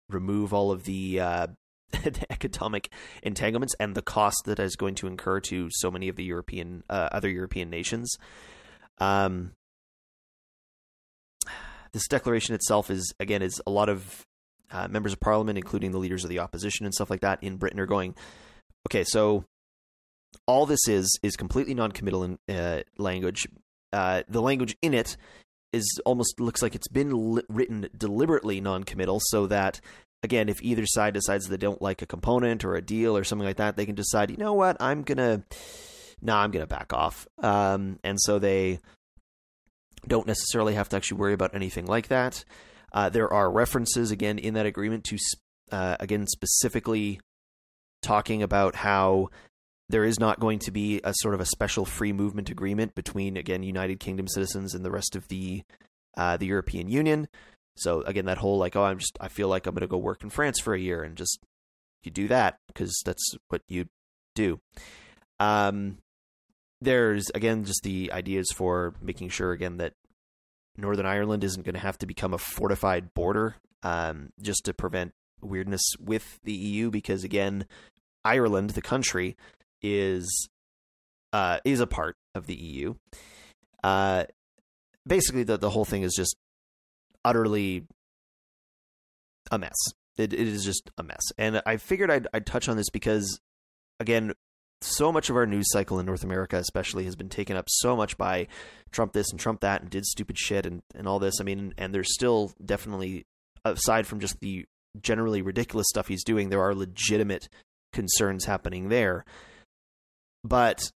remove all of the, uh, the economic entanglements and the cost that is going to incur to so many of the European, uh, other European nations. Um, this declaration itself is, again, is a lot of uh, members of parliament, including the leaders of the opposition and stuff like that in Britain, are going, okay, so all this is is completely non-committal in uh, language. Uh, the language in it is almost looks like it's been li- written deliberately non-committal, so that again, if either side decides they don't like a component or a deal or something like that, they can decide, you know what, I'm gonna, nah, I'm gonna back off, um, and so they don't necessarily have to actually worry about anything like that. Uh, there are references again in that agreement to uh, again specifically talking about how there is not going to be a sort of a special free movement agreement between again United Kingdom citizens and the rest of the uh, the European Union. So again, that whole like, oh, I'm just I feel like I'm going to go work in France for a year and just you do that because that's what you do. Um, there's again just the ideas for making sure again that Northern Ireland isn't going to have to become a fortified border um, just to prevent weirdness with the EU because again Ireland the country is uh, is a part of the EU. Uh, basically, the the whole thing is just utterly a mess. It, it is just a mess, and I figured I'd, I'd touch on this because, again, so much of our news cycle in North America, especially, has been taken up so much by Trump this and Trump that, and did stupid shit and and all this. I mean, and there's still definitely aside from just the generally ridiculous stuff he's doing, there are legitimate concerns happening there. But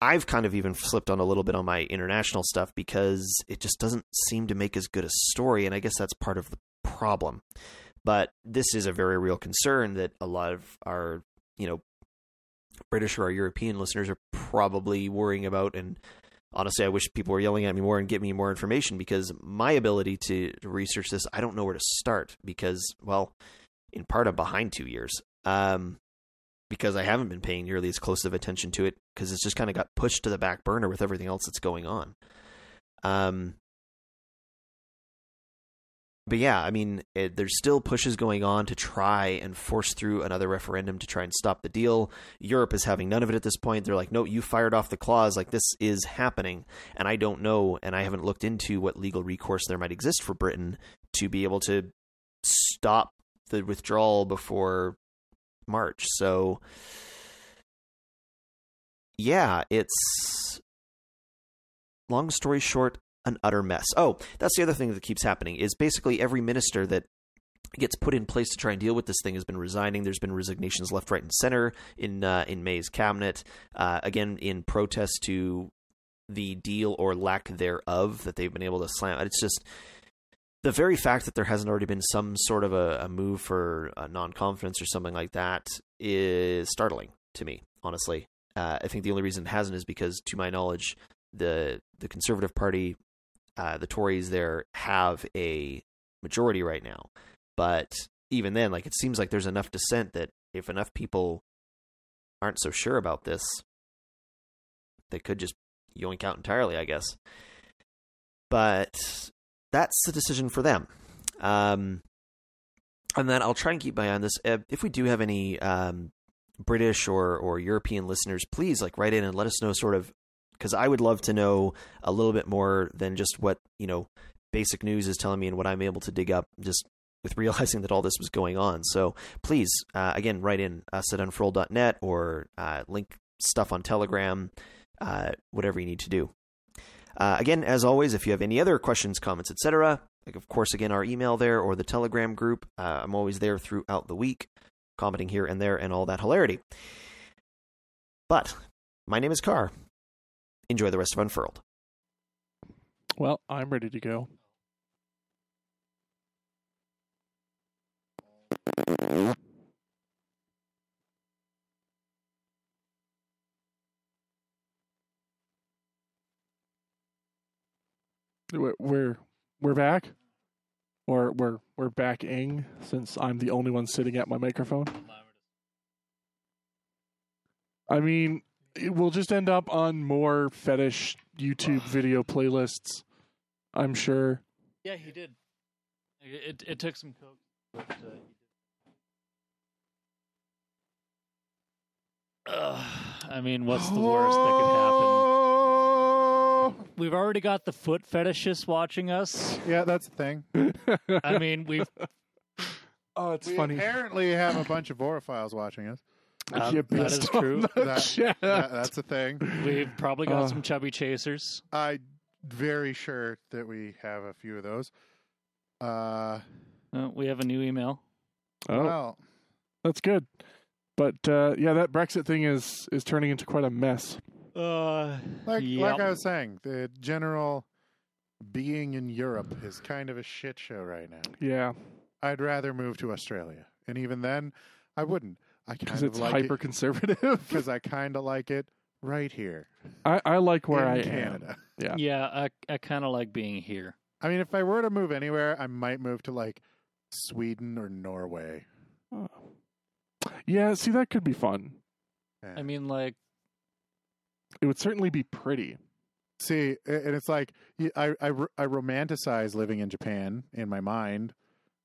I've kind of even slipped on a little bit on my international stuff because it just doesn't seem to make as good a story, and I guess that's part of the problem. But this is a very real concern that a lot of our, you know, British or our European listeners are probably worrying about. And honestly, I wish people were yelling at me more and get me more information because my ability to, to research this, I don't know where to start because, well, in part, I'm behind two years. Um, because I haven't been paying nearly as close of attention to it because it's just kind of got pushed to the back burner with everything else that's going on. Um, but yeah, I mean, it, there's still pushes going on to try and force through another referendum to try and stop the deal. Europe is having none of it at this point. They're like, no, you fired off the clause. Like, this is happening. And I don't know, and I haven't looked into what legal recourse there might exist for Britain to be able to stop the withdrawal before March. So yeah, it's long story short, an utter mess. Oh, that's the other thing that keeps happening is basically every minister that gets put in place to try and deal with this thing has been resigning. There's been resignations left, right, and center in uh, in May's cabinet. Uh, again, in protest to the deal or lack thereof that they've been able to slam. It's just the very fact that there hasn't already been some sort of a, a move for a non confidence or something like that is startling to me, honestly. Uh, I think the only reason it hasn't is because, to my knowledge, the the Conservative Party, uh, the Tories there have a majority right now. But even then, like it seems like there's enough dissent that if enough people aren't so sure about this, they could just yoink out entirely, I guess. But that's the decision for them. Um, and then I'll try and keep my eye on this. Uh, If we do have any um, British or or European listeners, please like write in and let us know sort of because I would love to know a little bit more than just what you know basic news is telling me and what I'm able to dig up just with realizing that all this was going on. So please, uh, again, write in us at unfurl.net or uh, link stuff on Telegram, uh, whatever you need to do. Uh, again, as always, if you have any other questions, comments, etc., like of course, again, our email there or the Telegram group. Uh, I'm always there throughout the week, commenting here and there and all that hilarity. But my name is Carr. Enjoy the rest of Unfurled. Well, I'm ready to go. We're we're, we're back, or we're we're backing since I'm the only one sitting at my microphone. I mean, it will just end up on more fetish YouTube video playlists. I'm sure. Yeah, he did. It it took some coke, but uh, he did. Ugh, I mean, what's the worst that could happen? We've already got the foot fetishists watching us. Yeah, that's a thing. I mean, we've oh, it's we funny. apparently have a bunch of orophiles watching us. um, You that missed is on true. That- That- that's a thing. We've probably got Uh. some chubby chasers. I'm very sure that we have a few of those. Uh, Uh, we have a new email. oh, Well, that's good. But uh, yeah, that Brexit thing is is turning into quite a mess. Uh, like Yep. like I was saying, the general being in Europe is kind of a shit show right now. Yeah, I'd rather move to Australia, and even then, I wouldn't. I because kind of it's like hyper conservative. because I kind of like it right here I, I like where in I Canada. Yeah. yeah, I I kind of like being here. I mean, if I were to move anywhere, I might move to like Sweden or Norway. am. Yeah, see, that could be fun. Yeah. I mean, like, It would certainly be pretty. See, and it's like y- I I, ro- I romanticize living in Japan in my mind,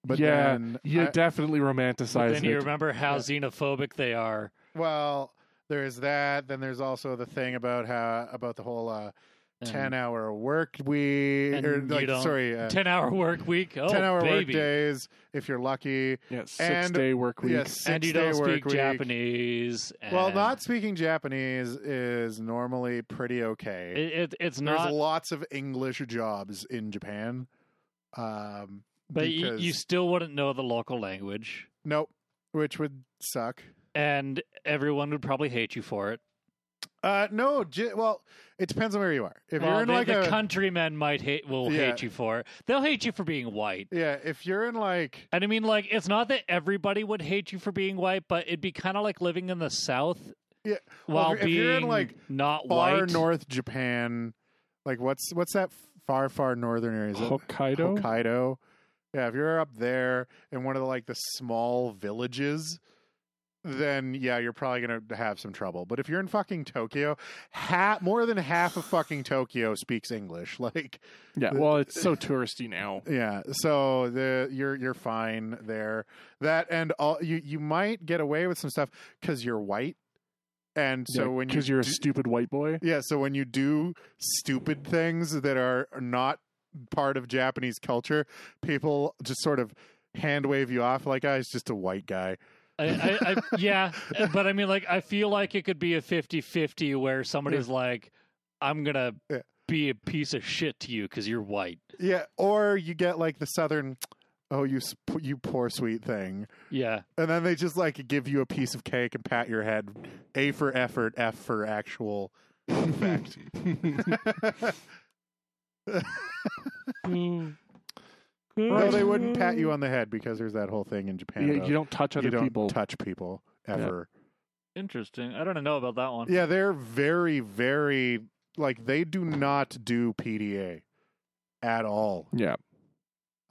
but yeah, then you I- definitely but romanticize then you it. remember how Yeah. xenophobic they are. well, there's that. Then there's also the thing about how about the whole uh, and ten hour work week or you like don't- sorry, uh, ten hour work week. Oh, ten hour work baby. days if you're lucky. yeah, six and- day work week. Yes, and you six-day don't work speak week. Japanese. Well, and not speaking Japanese is normally pretty okay. It, it, it's There's not. lots of English jobs in Japan. Um, but you, because, you still wouldn't know the local language, nope, which would suck. and everyone would probably hate you for it. Uh, no, j- well, it depends on where you are. If well, you're in the, like the a countrymen might hate will Yeah. hate you for it. They'll hate you for being white. yeah, if you're in like And I mean, like, it's not that everybody would hate you for being white, but it'd be kind of like living in the South. Yeah. Well, While if- if being you're in, like, not far white. north Japan, like what's what's that far far northern area? Is it Hokkaido. Hokkaido. Yeah, if you're up there in one of the like the small villages, then yeah, you're probably gonna have some trouble. But if you're in fucking Tokyo, ha- more than half of fucking Tokyo speaks English. Like, Yeah, well, it's so touristy now. yeah, so the you're you're fine there. That and all you you might get away with some stuff because you're white, and so when you because you're a stupid white boy. yeah, so when you do stupid things that are not part of Japanese culture, people just sort of hand wave you off like, "Ah, he's just a white guy." I, I, I, yeah, eh, but I mean, like, I feel like it could be a 50 50 where somebody's like, I'm going to Yeah. be a piece of shit to you because you're white. Yeah, or you get like the southern, "Oh, you you poor sweet thing," Yeah. and then they just like give you a piece of cake and pat your head. A for effort, F for actual effect. Hmm. No, they wouldn't pat you on the head because there's that whole thing in Japan. Yeah, about you don't touch other people. you don't people. touch people ever. Interesting. I don't know about that one. Yeah, they're very, very like they do not do PDA at all. yeah,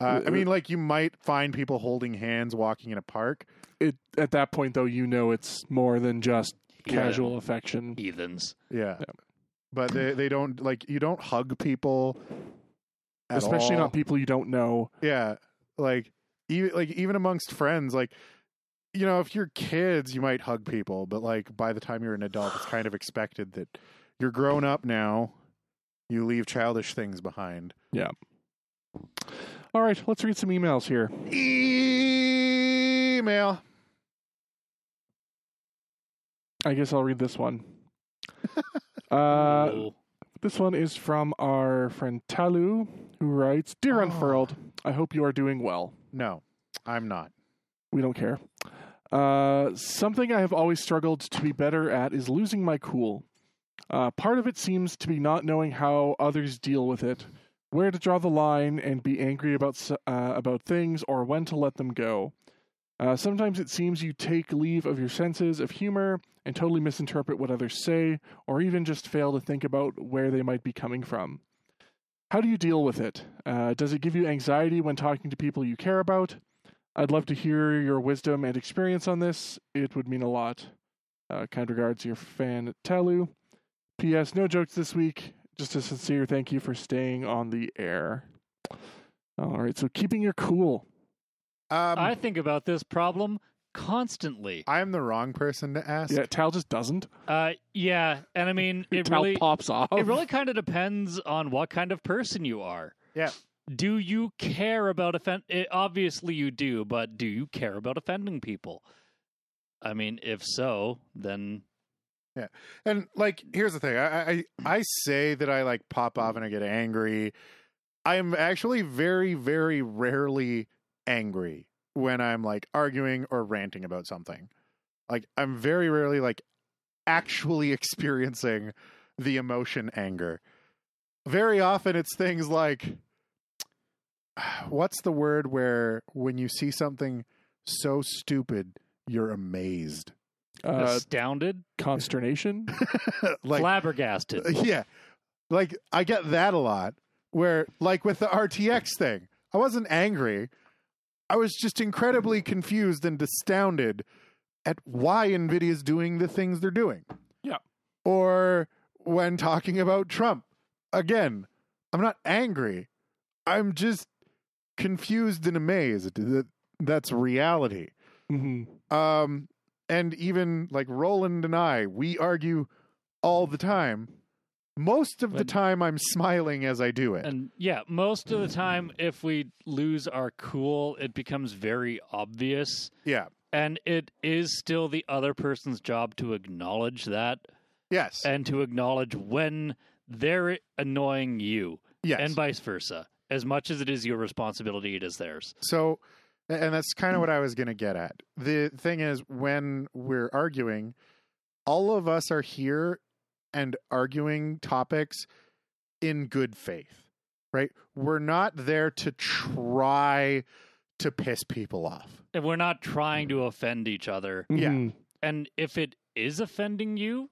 Uh, I mean, like you might find people holding hands walking in a park. it at that point though, you know it's more than just Yeah. casual affection. Heathens. Yeah, Yeah. but they they don't like you don't hug people, at Especially all. not people you don't know. Yeah, like even like even amongst friends, like you know, if you're kids, you might hug people, but like by the time you're an adult, it's kind of expected that you're grown up now. You leave childish things behind. Yeah. All right, let's read some emails here. Email. I guess I'll read this one. uh, this one is from our friend Talu, who writes Dear Oh. Unfurled, I hope you are doing well. No, I'm not. We don't care. Uh, something I have always struggled to be better at is losing my cool. Uh, part of it seems to be not knowing how others deal with it, where to draw the line and be angry about uh, about things, or when to let them go. Uh, sometimes it seems you take leave of your senses of humor and totally misinterpret what others say, or even just fail to think about where they might be coming from. How do you deal with it? Uh, does it give you anxiety when talking to people you care about? I'd love to hear your wisdom and experience on this. It would mean a lot. Uh, kind regards, your fan Talu. P.S. No jokes this week. Just a sincere thank you for staying on the air. All right, so keeping your cool. Um, I think about this problem constantly. I'm the wrong person to ask. Yeah, Tal just doesn't. Uh, yeah, and I mean, it Tal really, pops off. it really kind of depends on what kind of person you are. Yeah. Do you care about offend? It, obviously, you do, but do you care about offending people? I mean, if so, then yeah. And like, here's the thing: I, I I say that I like pop off and I get angry. I am actually very, very rarely angry when I'm like arguing or ranting about something. Like, I'm very rarely like actually experiencing the emotion anger. Very often, it's things like, what's the word where when you see something so stupid, you're amazed. uh, astounded, consternation. like flabbergasted. yeah like i get that a lot where like with the rtx thing i wasn't angry i was just incredibly confused and astounded at why nvidia's doing the things they're doing Yeah. or when talking about trump again i'm not angry i'm just confused and amazed that that's reality hmm um, and even like Roland and I, we argue all the time. Most of the time, I'm smiling as I do it. And yeah, most of the time, if we lose our cool, it becomes very obvious. yeah. And it is still the other person's job to acknowledge that Yes. and to acknowledge when they're annoying you yes. and vice versa. As much as it is your responsibility, it is theirs. so, and that's kind of what I was going to get at. The thing is, when we're arguing, all of us are here and arguing topics in good faith, right? We're not there to try to piss people off. And we're not trying to offend each other. Yeah. Mhm. And if it is offending you,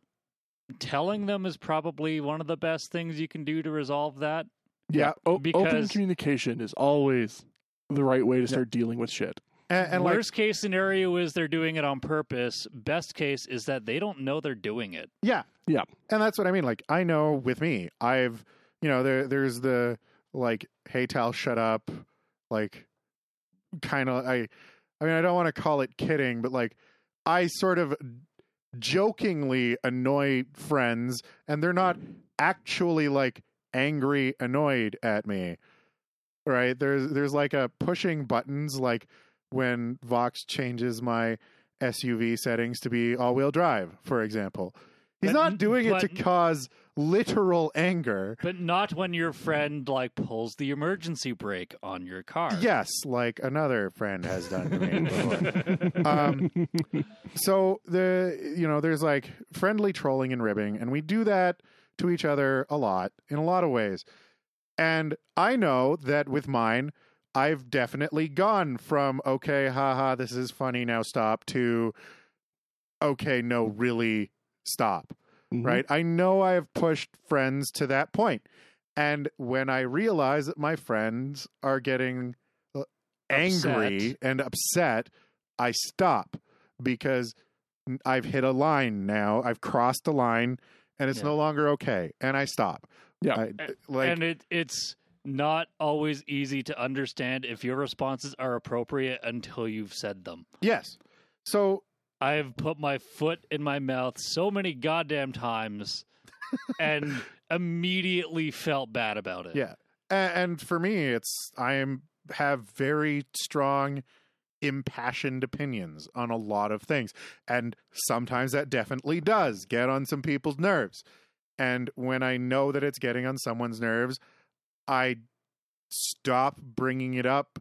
telling them is probably one of the best things you can do to resolve that. Yeah. O- open communication is always the right way to start dealing with shit. And, and like, Worst case scenario is they're doing it on purpose. Best case is that they don't know they're doing it. Yeah. Yeah. And that's what I mean. Like I know with me, I've you know, there there's the like, hey Tal, shut up. Like kind of I I mean I don't want to call it kidding, but like I sort of jokingly annoy friends and they're not actually like angry annoyed at me. Right? There's there's like a pushing buttons like when Vox changes my SUV settings to be all-wheel drive, for example. He's But- not doing it to cause literal anger. But not when your friend like pulls the emergency brake on your car. Yes, like another friend has done to me before. um, so the you know there's like friendly trolling and ribbing, and we do that to each other a lot in a lot of ways. And I know that with mine, I've definitely gone from okay, haha, this is funny, now stop to okay, no, really stop. Mhm. right? I know I have pushed friends to that point. And when I realize that my friends are getting uh, angry Upset. and upset, I stop because I've hit a line now. I've crossed a line and it's Yeah. no longer okay, and I stop. Yeah. I, like and it it's not always easy to understand if your responses are appropriate until you've said them. yes. So I've put my foot in my mouth so many goddamn times and immediately felt bad about it. Yeah. And for me it's i am have very strong impassioned opinions on a lot of things and sometimes that definitely does get on some people's nerves and when i know that it's getting on someone's nerves i stop bringing it up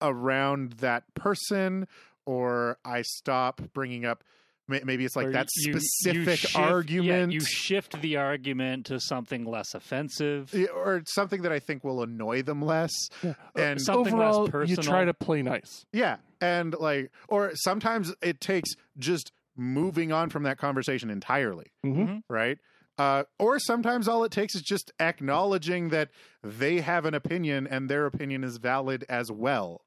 around that person or i stop bringing up maybe it's like Or that you- you specific shift- yeah, argument you shift the argument to something less offensive. Or something that I think will annoy them less. And Something less Overall, you try to play nice. yeah, and like, or sometimes it takes just moving on from that conversation entirely, Mhm. right? Uh, or sometimes all it takes is just acknowledging that they have an opinion and their opinion is valid as well.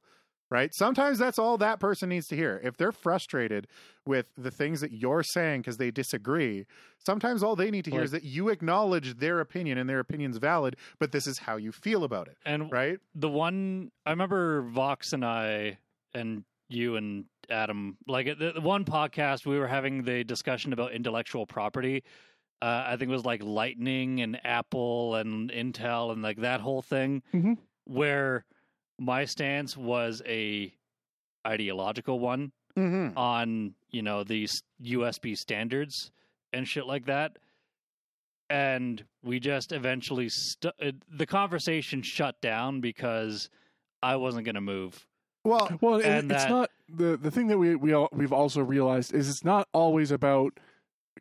Right. Sometimes that's all that person needs to hear. If they're frustrated with the things that you're saying because they disagree, sometimes all they need to hear Like- is that you acknowledge their opinion and their opinion's valid, but this is how you feel about it. And Right. the one I remember Vox and I and you and Adam like the, the one podcast we were having the discussion about intellectual property. Uh, I think it was like Lightning and Apple and Intel and like that whole thing Mhm. where my stance was a ideological one Mm-hmm. on you know these USB standards and shit like that. And we just eventually stu- uh, the conversation shut down because I wasn't going to move. Well, Well, and And it's that- not the the thing that we we all, we've also realized is it's not always about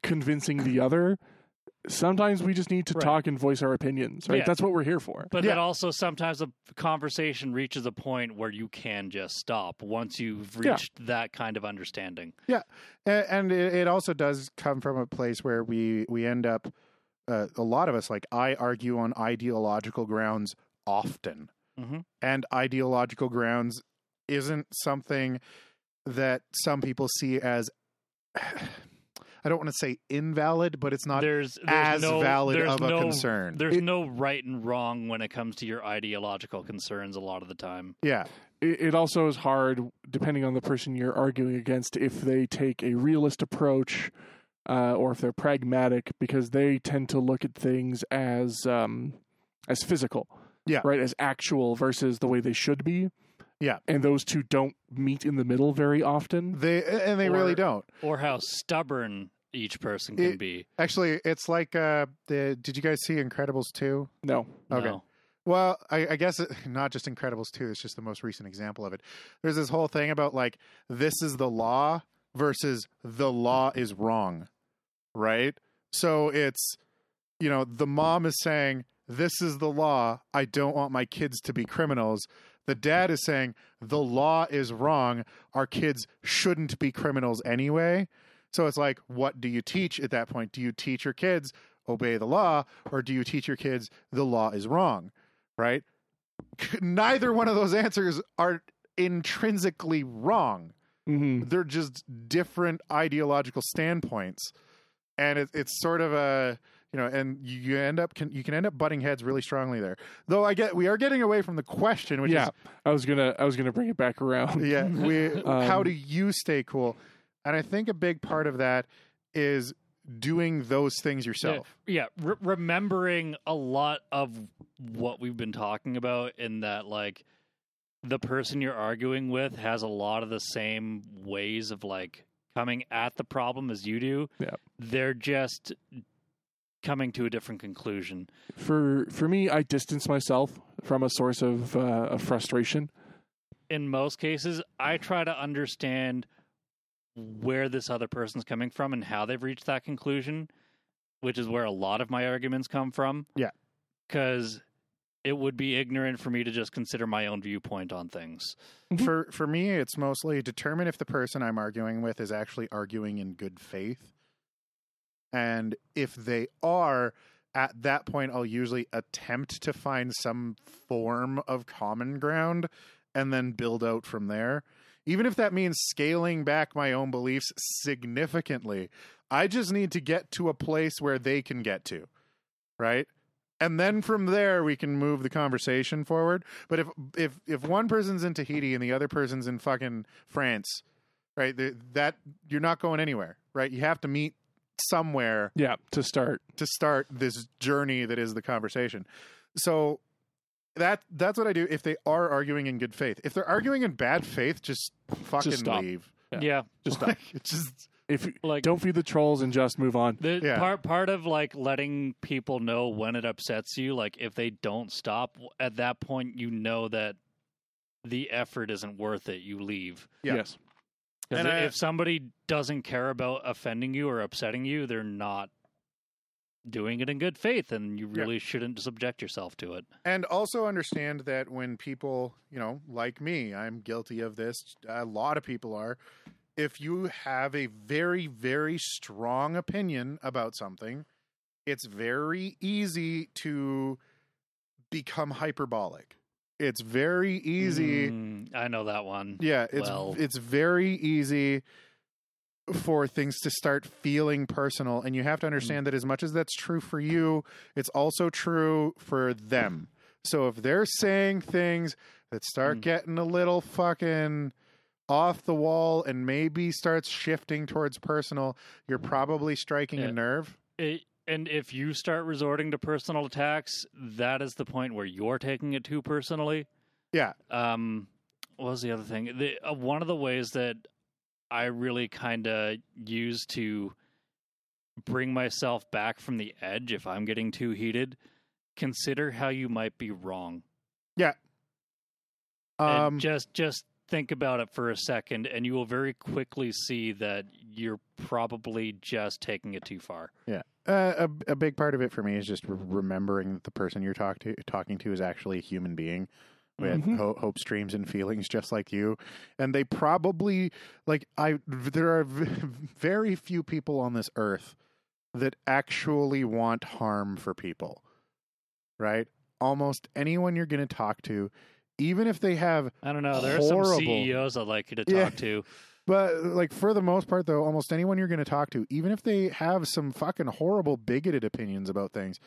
convincing the other. Sometimes we just need to Right. talk and voice our opinions. Right, Yeah. that's what we're here for. But Yeah. then also sometimes a conversation reaches a point where you can just stop once you've reached that kind of understanding. yeah and it, it also does come from a place where we we end up uh, a lot of us like i argue on ideological grounds often Mhm. and ideological grounds isn't something that some people see as i don't want to say invalid but it's not there's, there's as no, valid there's of a concern There's It- no right and wrong when it comes to your ideological concerns a lot of the time. yeah it, it also is hard depending on the person you're arguing against if they take a realist approach uh, or if they're pragmatic because they tend to look at things as um, as physical Yeah. right as actual versus the way they should be Yeah. and those two don't meet in the middle very often they and they really don't Or how stubborn each person can It- be. actually it's like uh the did you guys see incredibles 2 no Okay. No. Well, I, I guess it, not just Incredibles 2, it's just the most recent example of it. There's this whole thing about like, this is the law versus the law is wrong, right? So it's, you know, the mom is saying, this is the law. I don't want my kids to be criminals. The dad is saying, the law is wrong. Our kids shouldn't be criminals anyway. So it's like, what do you teach at that point? Do you teach your kids obey the law or do you teach your kids the law is wrong? Right? Neither one of those answers are intrinsically wrong. hmm They're just different ideological standpoints. And it, it's sort of a you know, and you, you end up can you can end up butting heads really strongly there. Though I get we are getting away from the question, which yeah i was gonna i was gonna bring it back around yeah, we how Um, do you stay cool? And I think a big part of that is doing those things yourself. Yeah, re- remembering a lot of what we've been talking about in that like the person you're arguing with has a lot of the same ways of like coming at the problem as you do. Yeah. They're just coming to a different conclusion. for for me i distance myself from a source of uh, of frustration In most cases, I try to understand where this other person's coming from and how they've reached that conclusion, which is where a lot of my arguments come from. Yeah. Cuz it would be ignorant for me to just consider my own viewpoint on things. Mhm. For for me, it's mostly determine if the person I'm arguing with is actually arguing in good faith. And if they are, at that point I'll usually attempt to find some form of common ground and then build out from there. even if that means scaling back my own beliefs significantly. I just need to get to a place where they can get to, right? And then from there we can move the conversation forward. But if if if one person's in Tahiti and the other person's in fucking France, right? That you're not going anywhere, right? You have to meet somewhere Yeah, to start. to start this journey that is the conversation. So that that's what I do if they are arguing in good faith. If they're arguing in bad faith, just fucking stop. leave. Yeah. Yeah. Just stop. Like, just if Like don't feed the trolls and just move on. The Yeah. part part of like letting people know when it upsets you, like if they don't stop at that point, you know that the effort isn't worth it. You leave. Yeah. Yes. 'Cause if somebody doesn't care about offending you or upsetting you, they're not doing it in good faith, and you Yeah. really shouldn't subject yourself to it. and also understand that when people, you know, like me, I'm guilty of this. A lot of people are. If you have a very very strong opinion about something, it's very easy to become hyperbolic. It's very easy Mm, I know that one. Yeah, it's Well- it's very easy for things to start feeling personal and you have to understand that as much as that's true for you, it's also true for them. So if they're saying things that start Mm. getting a little fucking off the wall and maybe starts shifting towards personal, you're probably striking Yeah. a nerve. It, and if you start resorting to personal attacks, that is the point where you're taking it too personally. Yeah. Um, what was the other thing? The, uh, one of the ways that I really kind of use to bring myself back from the edge if I'm getting too heated, consider how you might be wrong. Yeah. Um just just think about it for a second, and you will very quickly see that you're probably just taking it too far. Uh, a, a big part of it for me is just re- remembering that the person you're talk to, talking to is actually a human being with Mhm. ho- hopes, dreams, and feelings just like you. And they probably, like, I, there are v- very few people on this earth that actually want harm for people, right? Almost anyone you're going to talk to, even if they have I don't know. There are some CEOs I'd like you to talk Yeah. to. But like for the most part, though, almost anyone you're going to talk to, even if they have some fucking horrible bigoted opinions about things,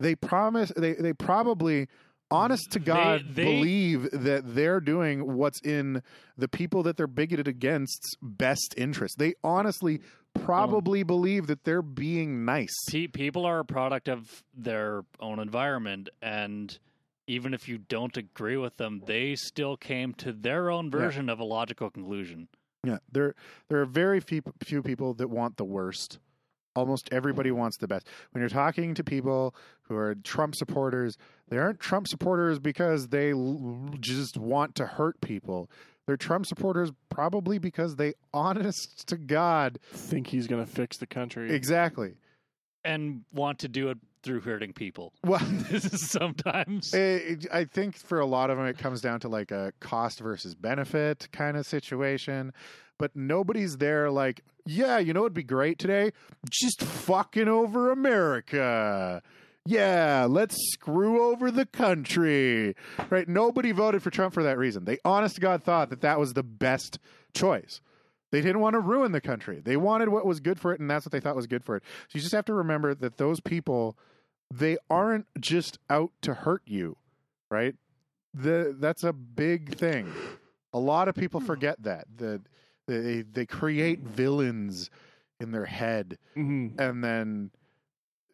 they promise they they probably, honest to God, they- believe that they're doing what's in the people that they're bigoted against's best interest. They honestly probably oh. believe that they're being nice. Pe- people are a product of their own environment, and even if you don't agree with them, they still came to their own version of a logical conclusion. Yeah, there there are very few few people that want the worst. Almost everybody mm. wants the best. When you're talking to people who are Trump supporters, they aren't Trump supporters because they l- just want to hurt people. They're Trump supporters probably because they, honest to God, Think he's going to fix the country. exactly. And want to do it through hurting people. Well, This is sometimes. Eh, I think for a lot of them, it comes down to like a cost versus benefit kind of situation. But nobody's there like, yeah, you know, it'd be great today. Just fucking over America. Yeah, let's screw over the country. Right? Nobody voted for Trump for that reason. They honest to God thought that that was the best choice. They didn't want to ruin the country. They wanted what was good for it, and that's what they thought was good for it. So you just have to remember that those people, they aren't just out to hurt you, right? The that's a big thing. A lot of people forget that that they they create villains in their head, hmm and then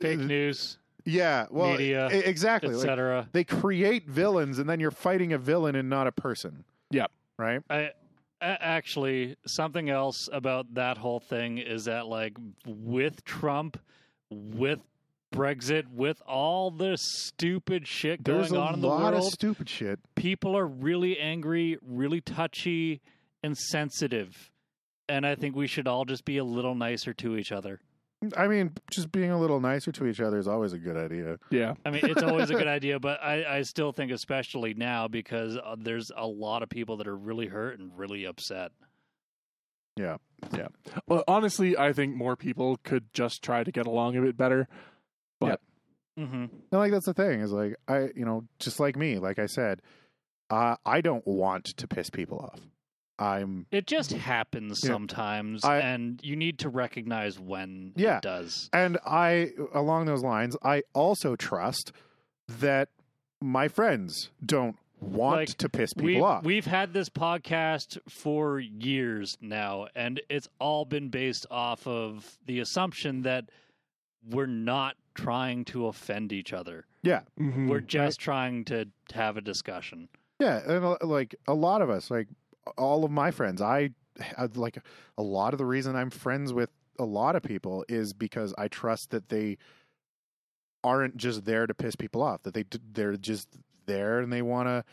Fake news, yeah, well, media, exactly. Like, etc. they create villains, and then you're fighting a villain and not a person. Yep. Right. I actually something else about that whole thing is that like with Trump, with Brexit, with all this stupid shit going a on in the world. a lot of stupid shit. people are really angry, really touchy, and sensitive. And I think we should all just be a little nicer to each other. I mean, just being a little nicer to each other is always a good idea. Yeah. I mean, it's always a good idea, but I, I still think, especially now, because uh, there's a lot of people that are really hurt and really upset. Yeah. Yeah. Well, honestly, I think more people could just try to get along a bit better. But mm-hmm And like that's the thing is like I, you know, just like me, like I said, uh, I don't want to piss people off. I'm It just happens Yeah. sometimes, I- and you need to recognize when Yeah. it does. and I along those lines, I also trust that my friends don't want Like, to piss people We've, off. we've had this podcast for years now, and it's all been based off of the assumption that we're not trying to offend each other. yeah. Mhm. We're just trying to have a discussion. Yeah, and uh, like a lot of us, like all of my friends, I I- like a lot of the reason I'm friends with a lot of people is because I trust that they aren't just there to piss people off. That they they're just there and they want to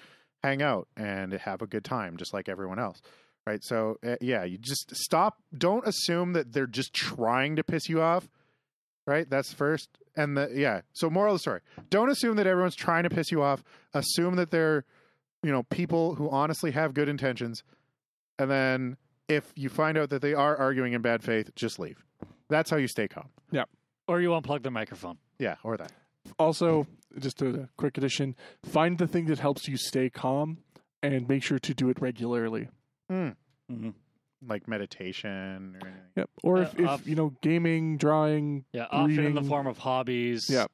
hang out and have a good time, just like everyone else. Right. So uh, yeah, you just stop. Don't assume that they're just trying to piss you off. Right. That's first. And the yeah. So moral of the story: don't assume that everyone's trying to piss you off. Assume that they're you know people who honestly have good intentions and then if you find out that they are arguing in bad faith just leave that's how you stay calm Yeah. Or you unplug the microphone. yeah or that Also, just a quick addition: find the thing that helps you stay calm, and make sure to do it regularly. hmm like meditation or anything Yep. Or Uh, if, if you know, gaming, drawing, Yeah, often in the Reading. form of hobbies. Yeah.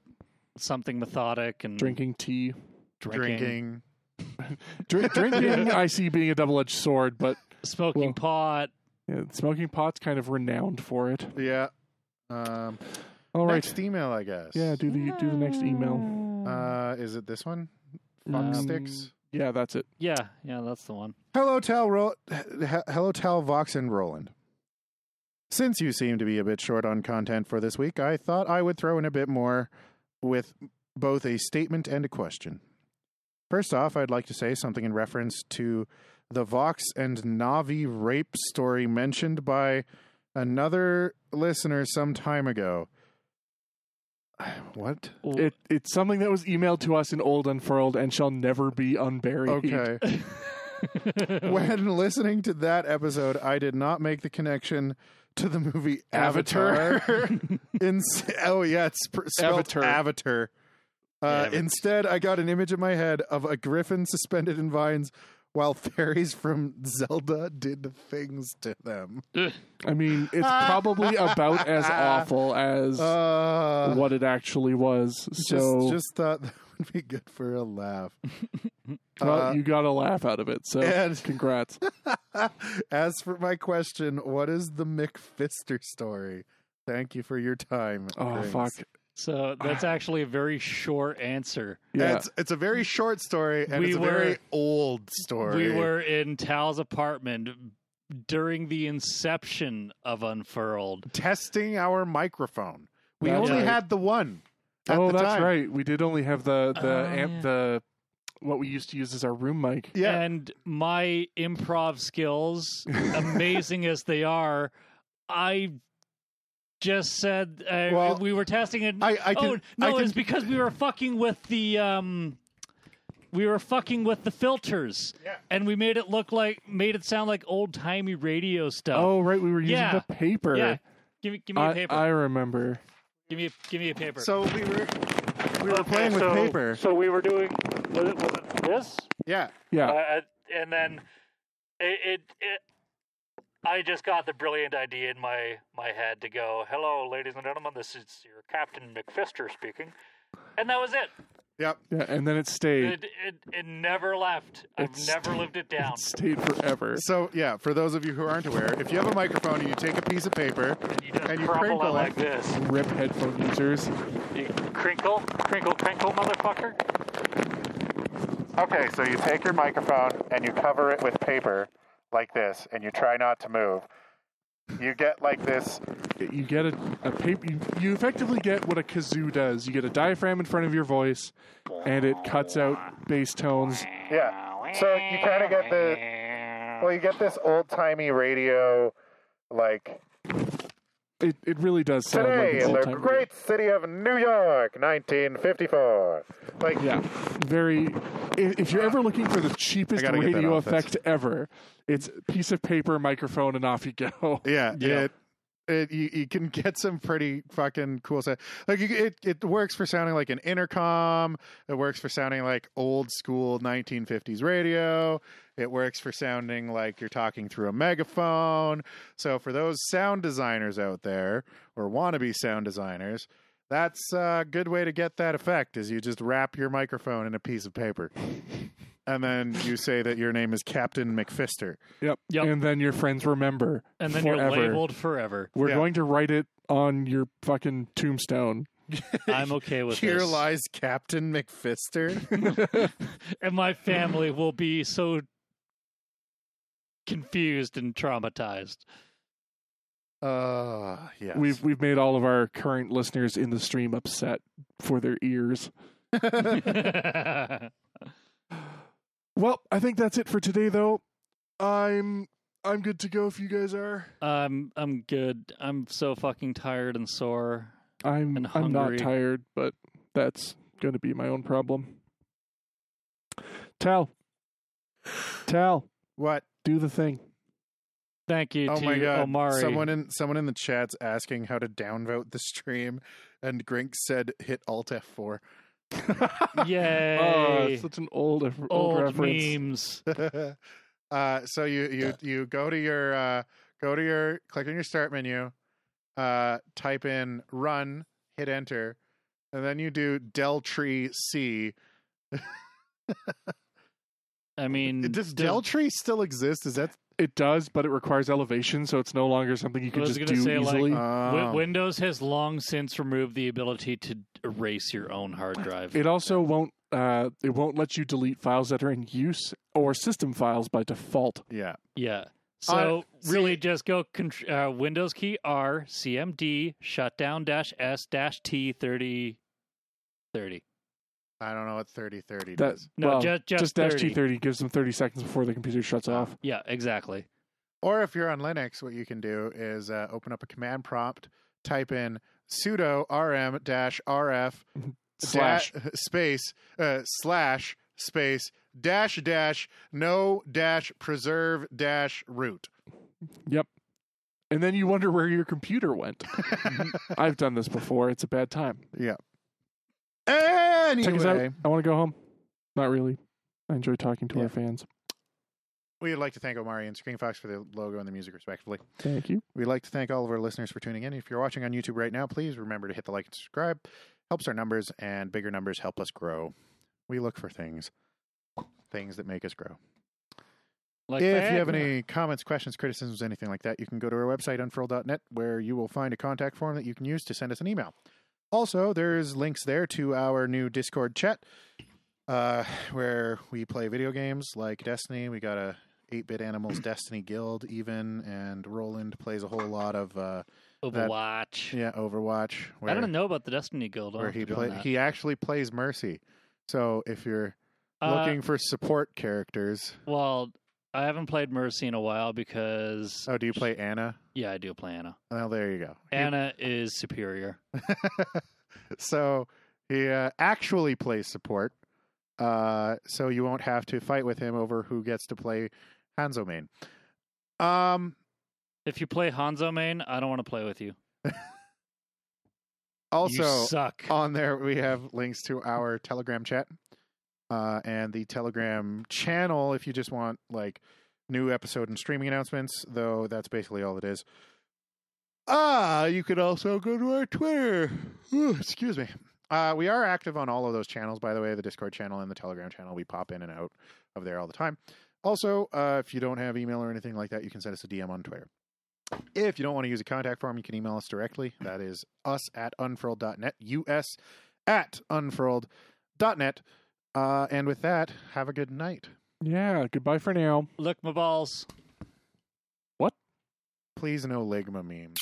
Something methodic and drinking tea, drinking, drinking Drink, drinking. I see being a double-edged sword, but smoking Well- pot. yeah, smoking pot's kind of renowned for it. yeah um All right. next email i guess Yeah. Do the do the next email. uh is it this one fuck Um, sticks Yeah, that's it. Yeah, yeah, that's the one. Hello, Tal. Ro- hello, Tal. Vox and Roland. Since you seem to be a bit short on content for this week, I thought I would throw in a bit more with both a statement and a question. First off, I'd like to say something in reference to the Vox and Navi rape story mentioned by another listener some time ago. What? It it's something that was emailed to us in Old Unfurled and shall never be unburied. Okay. when listening to that episode, I did not make the connection to the movie Avatar. In, oh yeah, it's pr- spelled Avatar. Avatar. Uh, Avatar. instead, I got an image in my head of a griffin suspended in vines while fairies from Zelda did things to them. I mean, it's probably about as awful as Uh, what it actually was. just, So, just thought that would be good for a laugh. well, uh, you got a laugh out of it. So, and- congrats. As for my question, what is the McFister story? Thank you for your time. Oh Thanks. fuck. So that's ah. actually a very short answer. Yeah. It's, it's a very short story and We it's a were- very old story. We were in Tal's apartment during the inception of Unfurled. testing our microphone. We That's only right. had the one. At oh, the that's time. right. We did only have the the Oh, amp yeah. the what we used to use as our room mic. Yeah. And my improv skills, amazing as they are, I just said uh, Well, we were testing it. I, I can, oh no, I can, it's because we were fucking with the um, we were fucking with the filters, Yeah. and we made it look like made it sound like old timey radio stuff. Oh, right. We were using Yeah. the paper. yeah, give me give me a I, paper. I remember. give me a, give me a paper. So we were we were playing with paper. So we were doing was it, was it this? Yeah. Yeah. Uh, and then it, it, it I just got the brilliant idea in my my head to go, "Hello, ladies and gentlemen, this is your Captain McFister speaking," and that was it. Yep. Yeah. And then it stayed. It it, it never left. I've It never stayed- lived it down. It stayed forever. So yeah, for those of you who aren't aware, if you have a microphone and you take a piece of paper And you just and you crinkle it it. like this. Rip headphone users. You crinkle, crinkle, crinkle, motherfucker. Okay, so you take your microphone and you cover it with paper like this, and you try not to move. You get like this. You get a, a paper. You, you effectively get what a kazoo does. You get a diaphragm in front of your voice, and it cuts out bass tones. Yeah. So you kind of get the. Well, you get this old timey radio, like It it really does sound like today it's in the great city of New York, 1954. Like. Yeah, very. If you're ever looking for the cheapest I gotta get that radio effect ever, it's piece of paper, microphone, and off you go. Yeah, Yeah. it it, you, you can get some pretty fucking cool stuff. Like you, it, it works for sounding like an intercom. It works for sounding like old school 1950s radio. It works for sounding like you're talking through a megaphone. So for those sound designers out there or wannabe sound designers, that's a good way to get that effect. Is you just wrap your microphone in a piece of paper, and then you say that your name is Captain McFister. Yep. Yep. And then your friends remember. And then forever. you're labeled forever. We're Yeah. going to write it on your fucking tombstone. I'm okay with Here this. lies Captain McFister. and my family will be so confused and traumatized. Uh, yes. We've we've made all of our current listeners in the stream upset for their ears. Well, I think that's it for today though. I'm I'm good to go if you guys are. I'm I'm good. I'm so fucking tired and sore. I'm And I'm not tired, but that's going to be my own problem. Tal. Tal, what? do the thing. Thank you Oh to my god! Omari. Someone in someone in the chat's asking how to downvote the stream, and Grink said hit Alt F4. Yay! Oh, it's such an old old, Old reference. memes. uh, so you you you go to your uh, go to your click on your start menu, uh, type in run, hit enter, and then you do deltree C. I mean, Does does- deltree still exist? Is that It does, but it requires elevation, so it's no longer something you I can just gonna do say, easily. Wi- Oh. Windows has long since removed the ability to erase your own hard drive. it also won't uh, it won't let you delete files that are in use or system files by default. yeah? Yeah. So see- really, just go uh, Windows key R CMD shutdown dash S dash T thirty thirty. I don't know what thirty thirty That does. No, well, ju- just dash 30. T thirty gives them thirty seconds before the computer shuts off. Yeah, exactly. Or if you're on Linux, what you can do is uh, open up a command prompt, type in sudo rm dash rf Slash. da- space uh, slash space dash dash no dash preserve dash root. Yep. And then you wonder where your computer went. I've done this before. It's a bad time. yeah. Anyway, Check us out. I want to go home. Not really. I enjoy talking to Yeah. our fans. we'd like to thank Omari and Screenfox for the logo and the music, respectively. Thank you. We'd like to thank all of our listeners for tuning in. If you're watching on YouTube right now, please remember to hit the like and subscribe. Helps our numbers, and bigger numbers help us grow. We look for things, things that make us grow. Like if you have Viagra. any comments, questions, criticisms, anything like that, you can go to our website, unfurled.net, where you will find a contact form that you can use to send us an email. Also, there's links there to our new Discord chat, uh, where we play video games like Destiny. We got a 8-bit Animals Destiny Guild, even, and Roland plays a whole lot of uh, Overwatch. yeah Overwatch. Where, I don't know about the Destiny Guild. Where he to play, he actually plays Mercy. So if you're Uh, looking for support characters, Well, I haven't played Mercy in a while because oh, do you play Ana? yeah, I do play Ana. Oh, there you go. Ana is superior. so he uh, actually plays support. Uh, so you won't have to fight with him over who gets to play Hanzo main. Um, If you play Hanzo main, I don't want to play with you. also, you suck. on there we have links to our Telegram chat uh, and the Telegram channel if you just want like new episode and streaming announcements. Though that's basically all it is. Ah, you could also go to our Twitter. Ooh, excuse me. Uh, we are active on all of those channels, by the way, the Discord channel and the Telegram channel. We pop in and out of there all the time. Also, uh, if you don't have email or anything like that, you can send us a DM on Twitter. If you don't want to use a contact form, you can email us directly. That is us at unfurled.net, us at unfurled.net. Uh, and with that, have a good night. Yeah. Goodbye for now. Lick my balls. What? Please no Ligma memes.